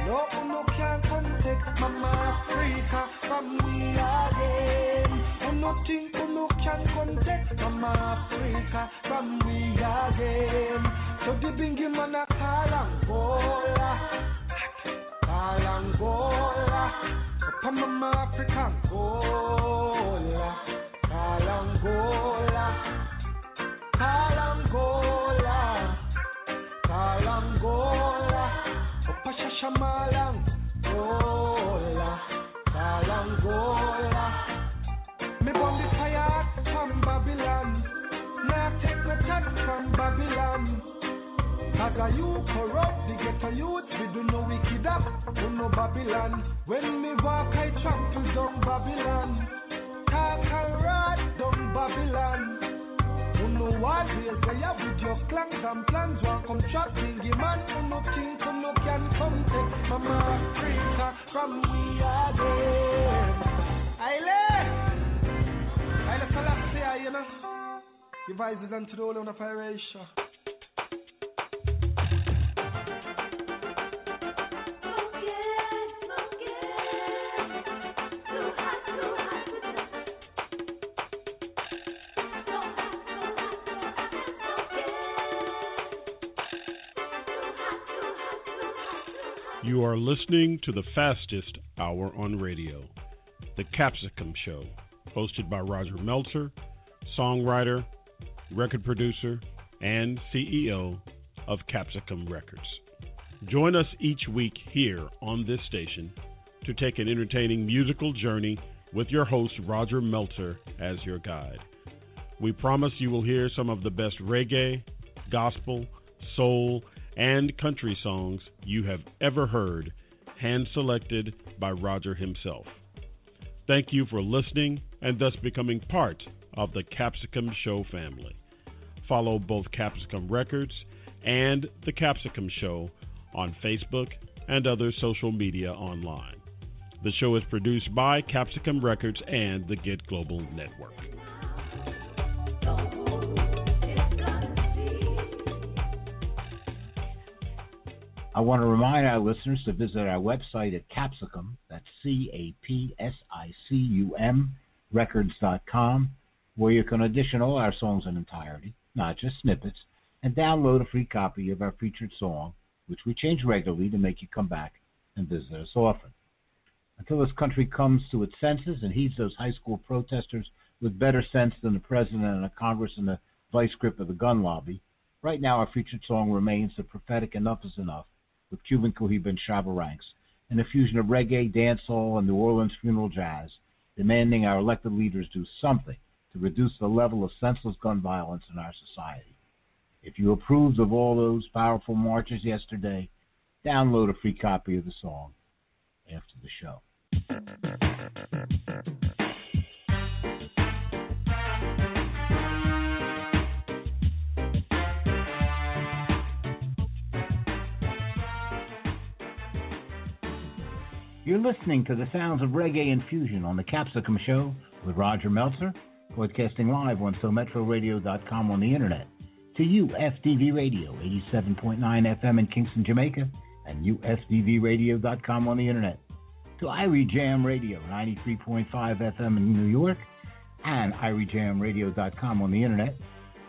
No, you no can come take Mama Africa from we again. You no think you no can take Mama Africa from we again. So the bingy man a call Angola, call Angola. Up Mama Africa Angola, call Angola, call Angola, call Angola. Up Shashamala Angola, call Angola. Me born the fire from Babylon. Now take the chat from Babylon. Cause you corrupt the ghetto youth, we do no wicked up, do no Babylon. When me walk, I trample down Babylon. Kakarot down Babylon. Who know what ways they have with your clans and plans, one come trap thingy man, who no think, who no can come take Mama Africa from we again. Aile! Unto the whole of.
You are listening to the fastest hour on radio, The Capsicum Show, hosted by Roger Meltzer, songwriter, record producer, and CEO of Capsicum Records. Join us each week here on this station to take an entertaining musical journey with your host, Roger Meltzer, as your guide. We promise you will hear some of the best reggae, gospel, soul, and country songs you have ever heard, hand selected by Roger himself. Thank you for listening and thus becoming part of the Capsicum Show family. Follow both Capsicum Records and The Capsicum Show on Facebook and other social media online. The show is produced by Capsicum Records and the Get Global Network.
I want to remind our listeners to visit our website at Capsicum, that's C A P S I C U M, records.com, where you can audition all our songs in entirety, not just snippets, and download a free copy of our featured song, which we change regularly to make you come back and visit us often. Until this country comes to its senses and heeds those high school protesters with better sense than the president and the Congress and the vice grip of the gun lobby, right now our featured song remains the prophetic Enough is Enough with Cuban Cohiba and Shabba Ranks, and a fusion of reggae, dancehall, and New Orleans funeral jazz, demanding our elected leaders do something reduce the level of senseless gun violence in our society. If you approved of all those powerful marches yesterday, download a free copy of the song after the show. You're listening to the sounds of reggae infusion on the Capsicum Show with Roger Meltzer, broadcasting live on SoMetroRadio.com on the internet, to UFDV Radio 87.9 FM in Kingston, Jamaica, and UFDVRadio.com on the internet, to Irie Jam Radio 93.5 FM in New York, and IrieJamRadio.com on the internet,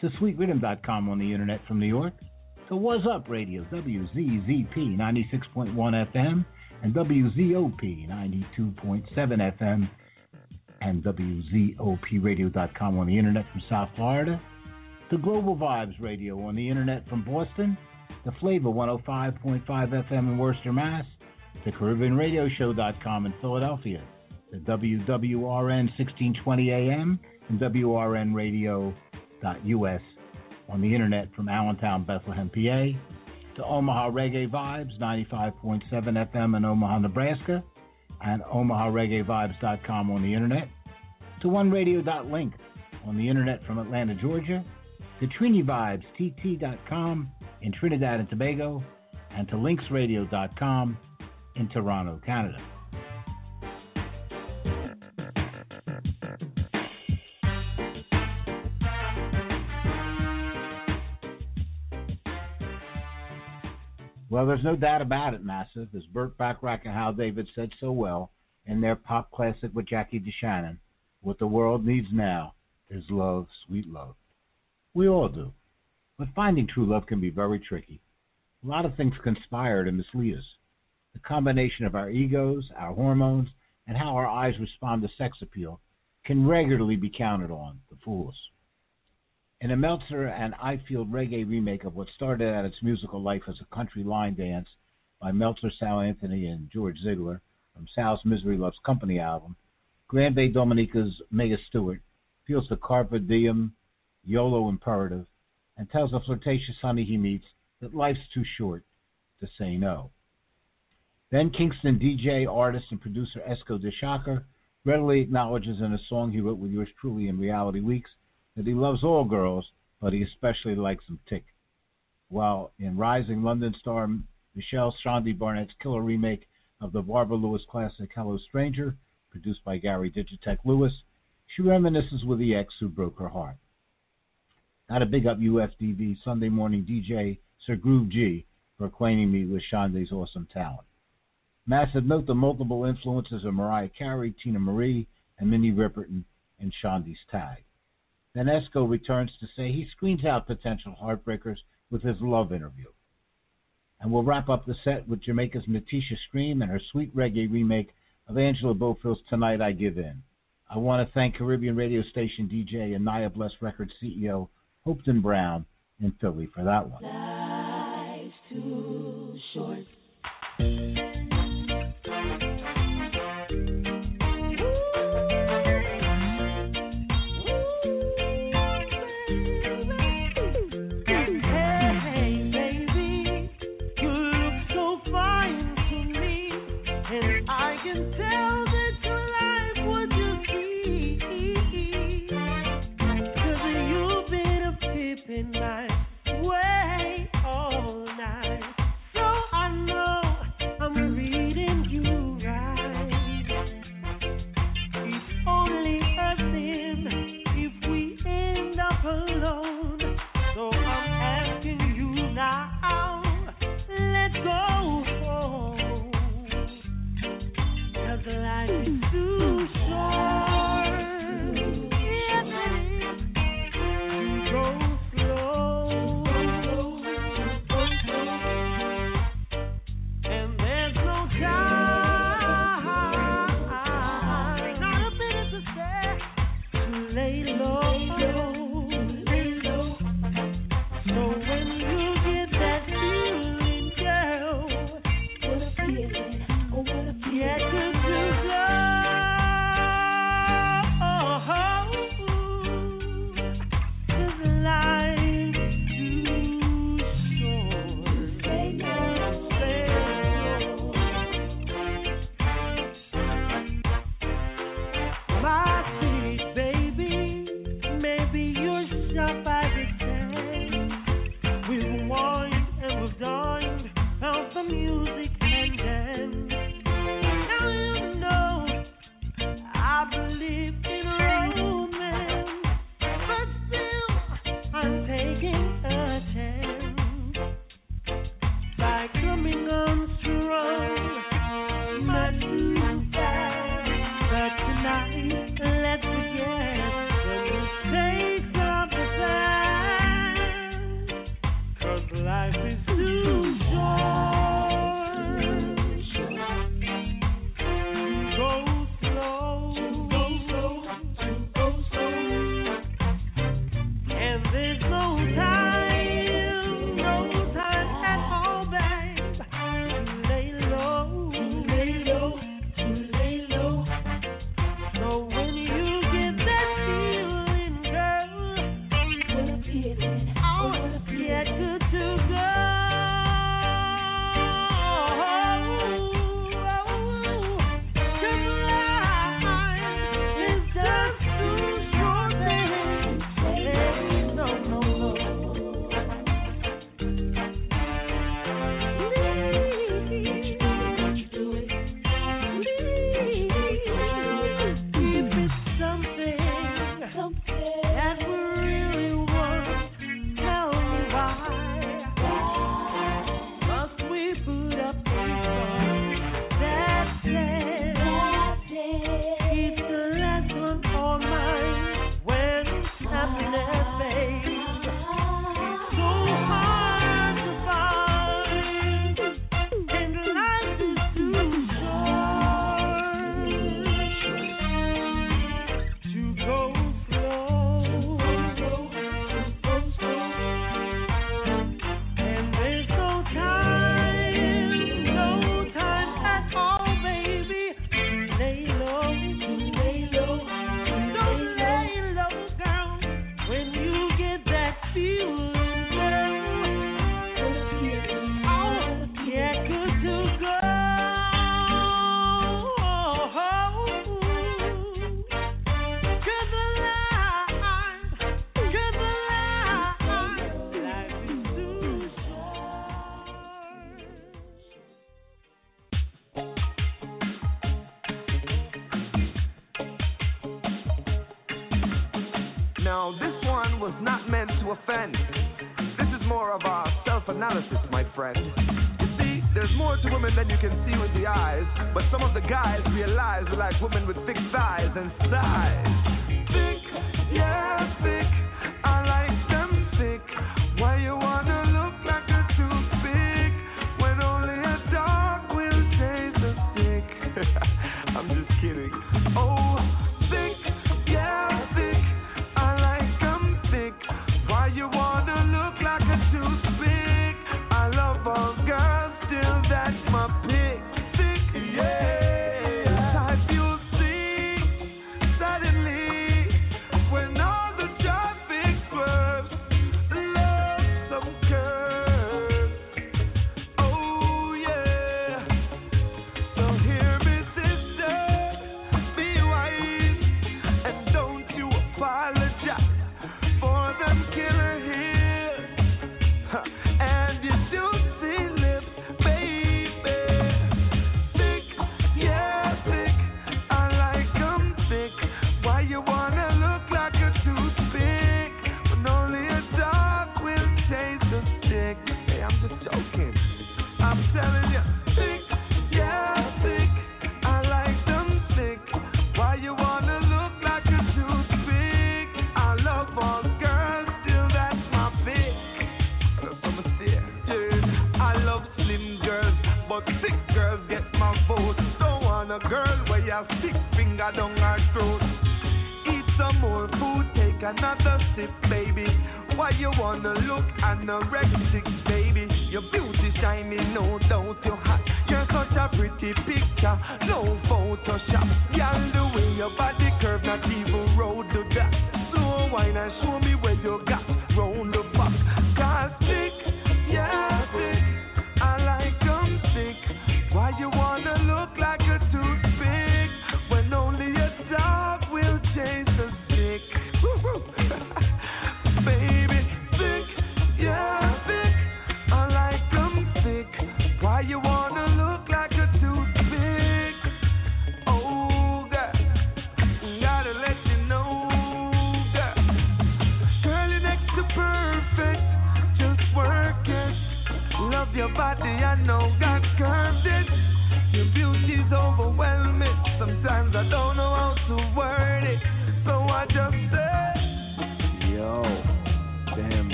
to SweetRhythm.com on the internet from New York, to Was Up Radio WZZP 96.1 FM and WZOP 92.7 FM and WZOPradio.com on the internet from South Florida, the Global Vibes Radio on the internet from Boston, the Flavor 105.5 FM in Worcester, Mass, the CaribbeanRadioShow.com in Philadelphia, the WWRN 1620 AM and WRNRadio.us on the internet from Allentown, Bethlehem, PA, to Omaha Reggae Vibes 95.7 FM in Omaha, Nebraska, and OmahaReggaeVibes.com on the internet, to OneRadio.link on the internet from Atlanta, Georgia, to trinivibestt.com in Trinidad and Tobago, and to linksradio.com in Toronto, Canada. Well, there's no doubt about it, Massive. As Burt Bacharach and Hal David said so well in their pop classic with Jackie DeShannon, what the world needs now is love, sweet love. We all do. But finding true love can be very tricky. A lot of things conspire to mislead us. The combination of our egos, our hormones, and how our eyes respond to sex appeal can regularly be counted on to fool us. In a Meltzer and Ifield reggae remake of what started out its musical life as a country line dance by Meltzer, Sal Anthony, and George Ziegler from Sal's Misery Loves Company album, Grand Bay Dominica's Mega Stewart feels the carpe diem, YOLO imperative, and tells the flirtatious honey he meets that life's too short to say no. Then Kingston DJ, artist, and producer Esco de Shocker readily acknowledges in a song he wrote with yours truly in Reality Weeks that he loves all girls, but he especially likes them thick. While in Rising London star Michelle Shondy Barnett's killer remake of the Barbara Lewis classic Hello Stranger, produced by Gary Digitech Lewis, she reminisces with the ex who broke her heart. Got to big up UFDV Sunday morning DJ Sir Groove G for acquainting me with Shonda's awesome talent. Massive note the multiple influences of Mariah Carey, Teena Marie, and Minnie Riperton in Shonda's tag. Then Esco returns to say he screens out potential heartbreakers with his love interview. And we'll wrap up the set with Jamaica's Natisha Scream and her sweet reggae remake of Angela Bofill's Tonight I Give In. I want to thank Caribbean radio station DJ and Naya Bless Records CEO Hopeton Brown in Philly for that one.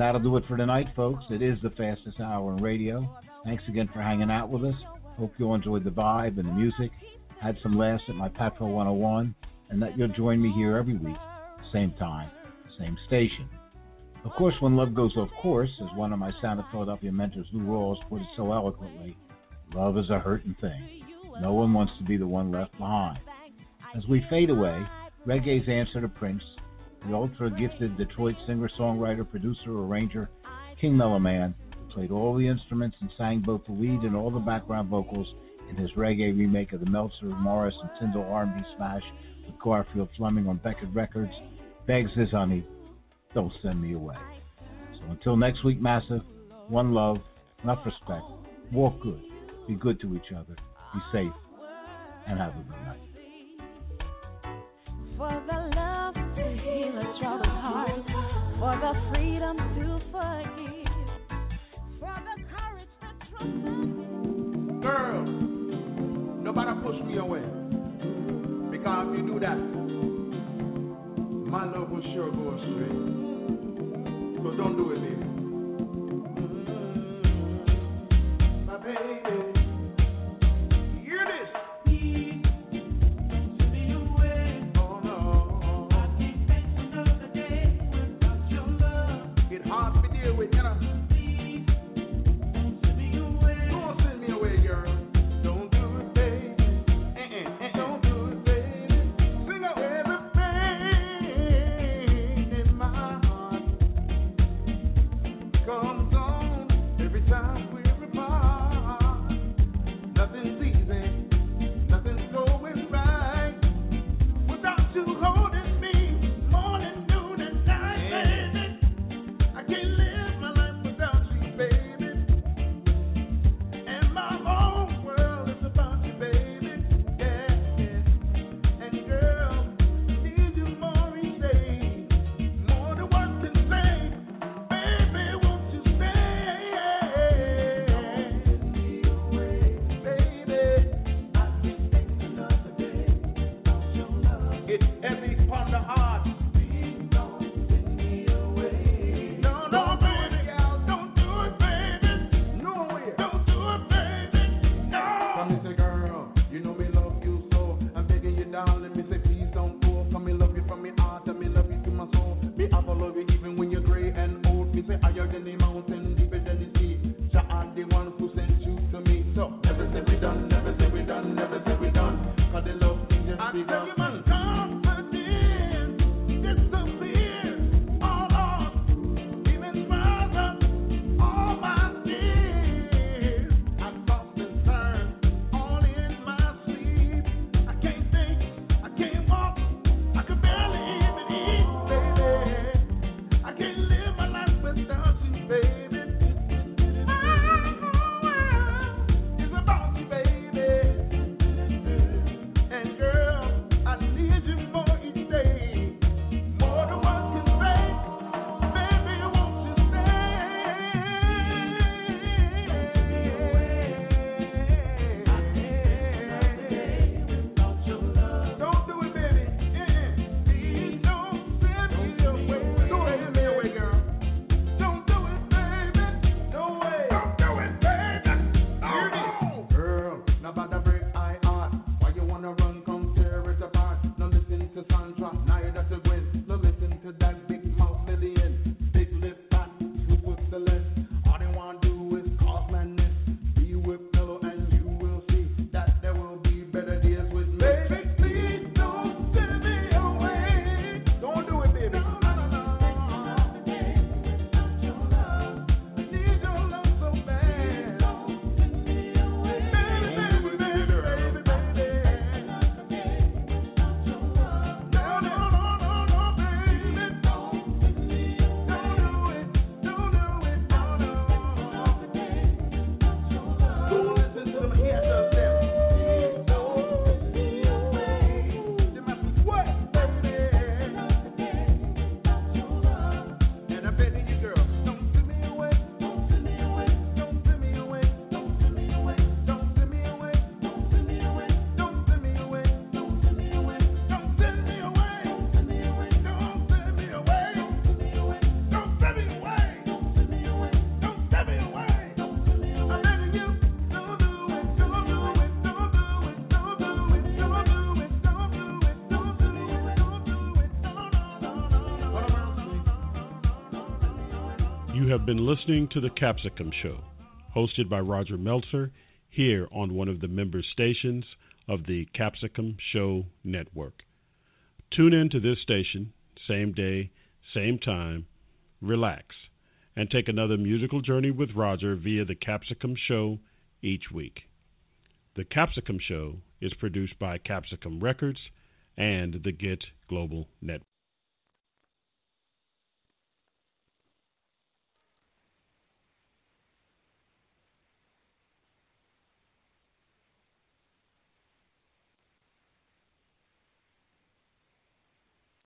That'll do it for tonight, folks. It is the fastest hour in radio. Thanks again for hanging out with us. Hope you enjoyed the vibe and the music, had some laughs at my Patro 101, and that you'll join me here every week, same time, same station. Of course, when love goes off course, as one of my Sound of Philadelphia mentors, Lou Rawls, put it so eloquently, love is a hurting thing. No one wants to be the one left behind. As we fade away, reggae's answer to Prince, the ultra gifted Detroit singer, songwriter, producer, arranger, King Mellow Man, who played all the instruments and sang both the lead and all the background vocals in his reggae remake of the Meltzer, Morris, and Tyndall R&B smash with Garfield Fleming on Becket Records, begs his honey, don't send me away. So until next week, Massive, one love, enough respect, walk good, be good to each other, be safe, and have a good night.
Don't do it, baby. My baby.
Been listening to The Capsicum Show, hosted by Roger Meltzer, here on one of the member stations of the Capsicum Show Network. Tune in to this station, same day, same time, relax, and take another musical journey with Roger via The Capsicum Show each week. The Capsicum Show is produced by Capsicum Records and the Get Global Network.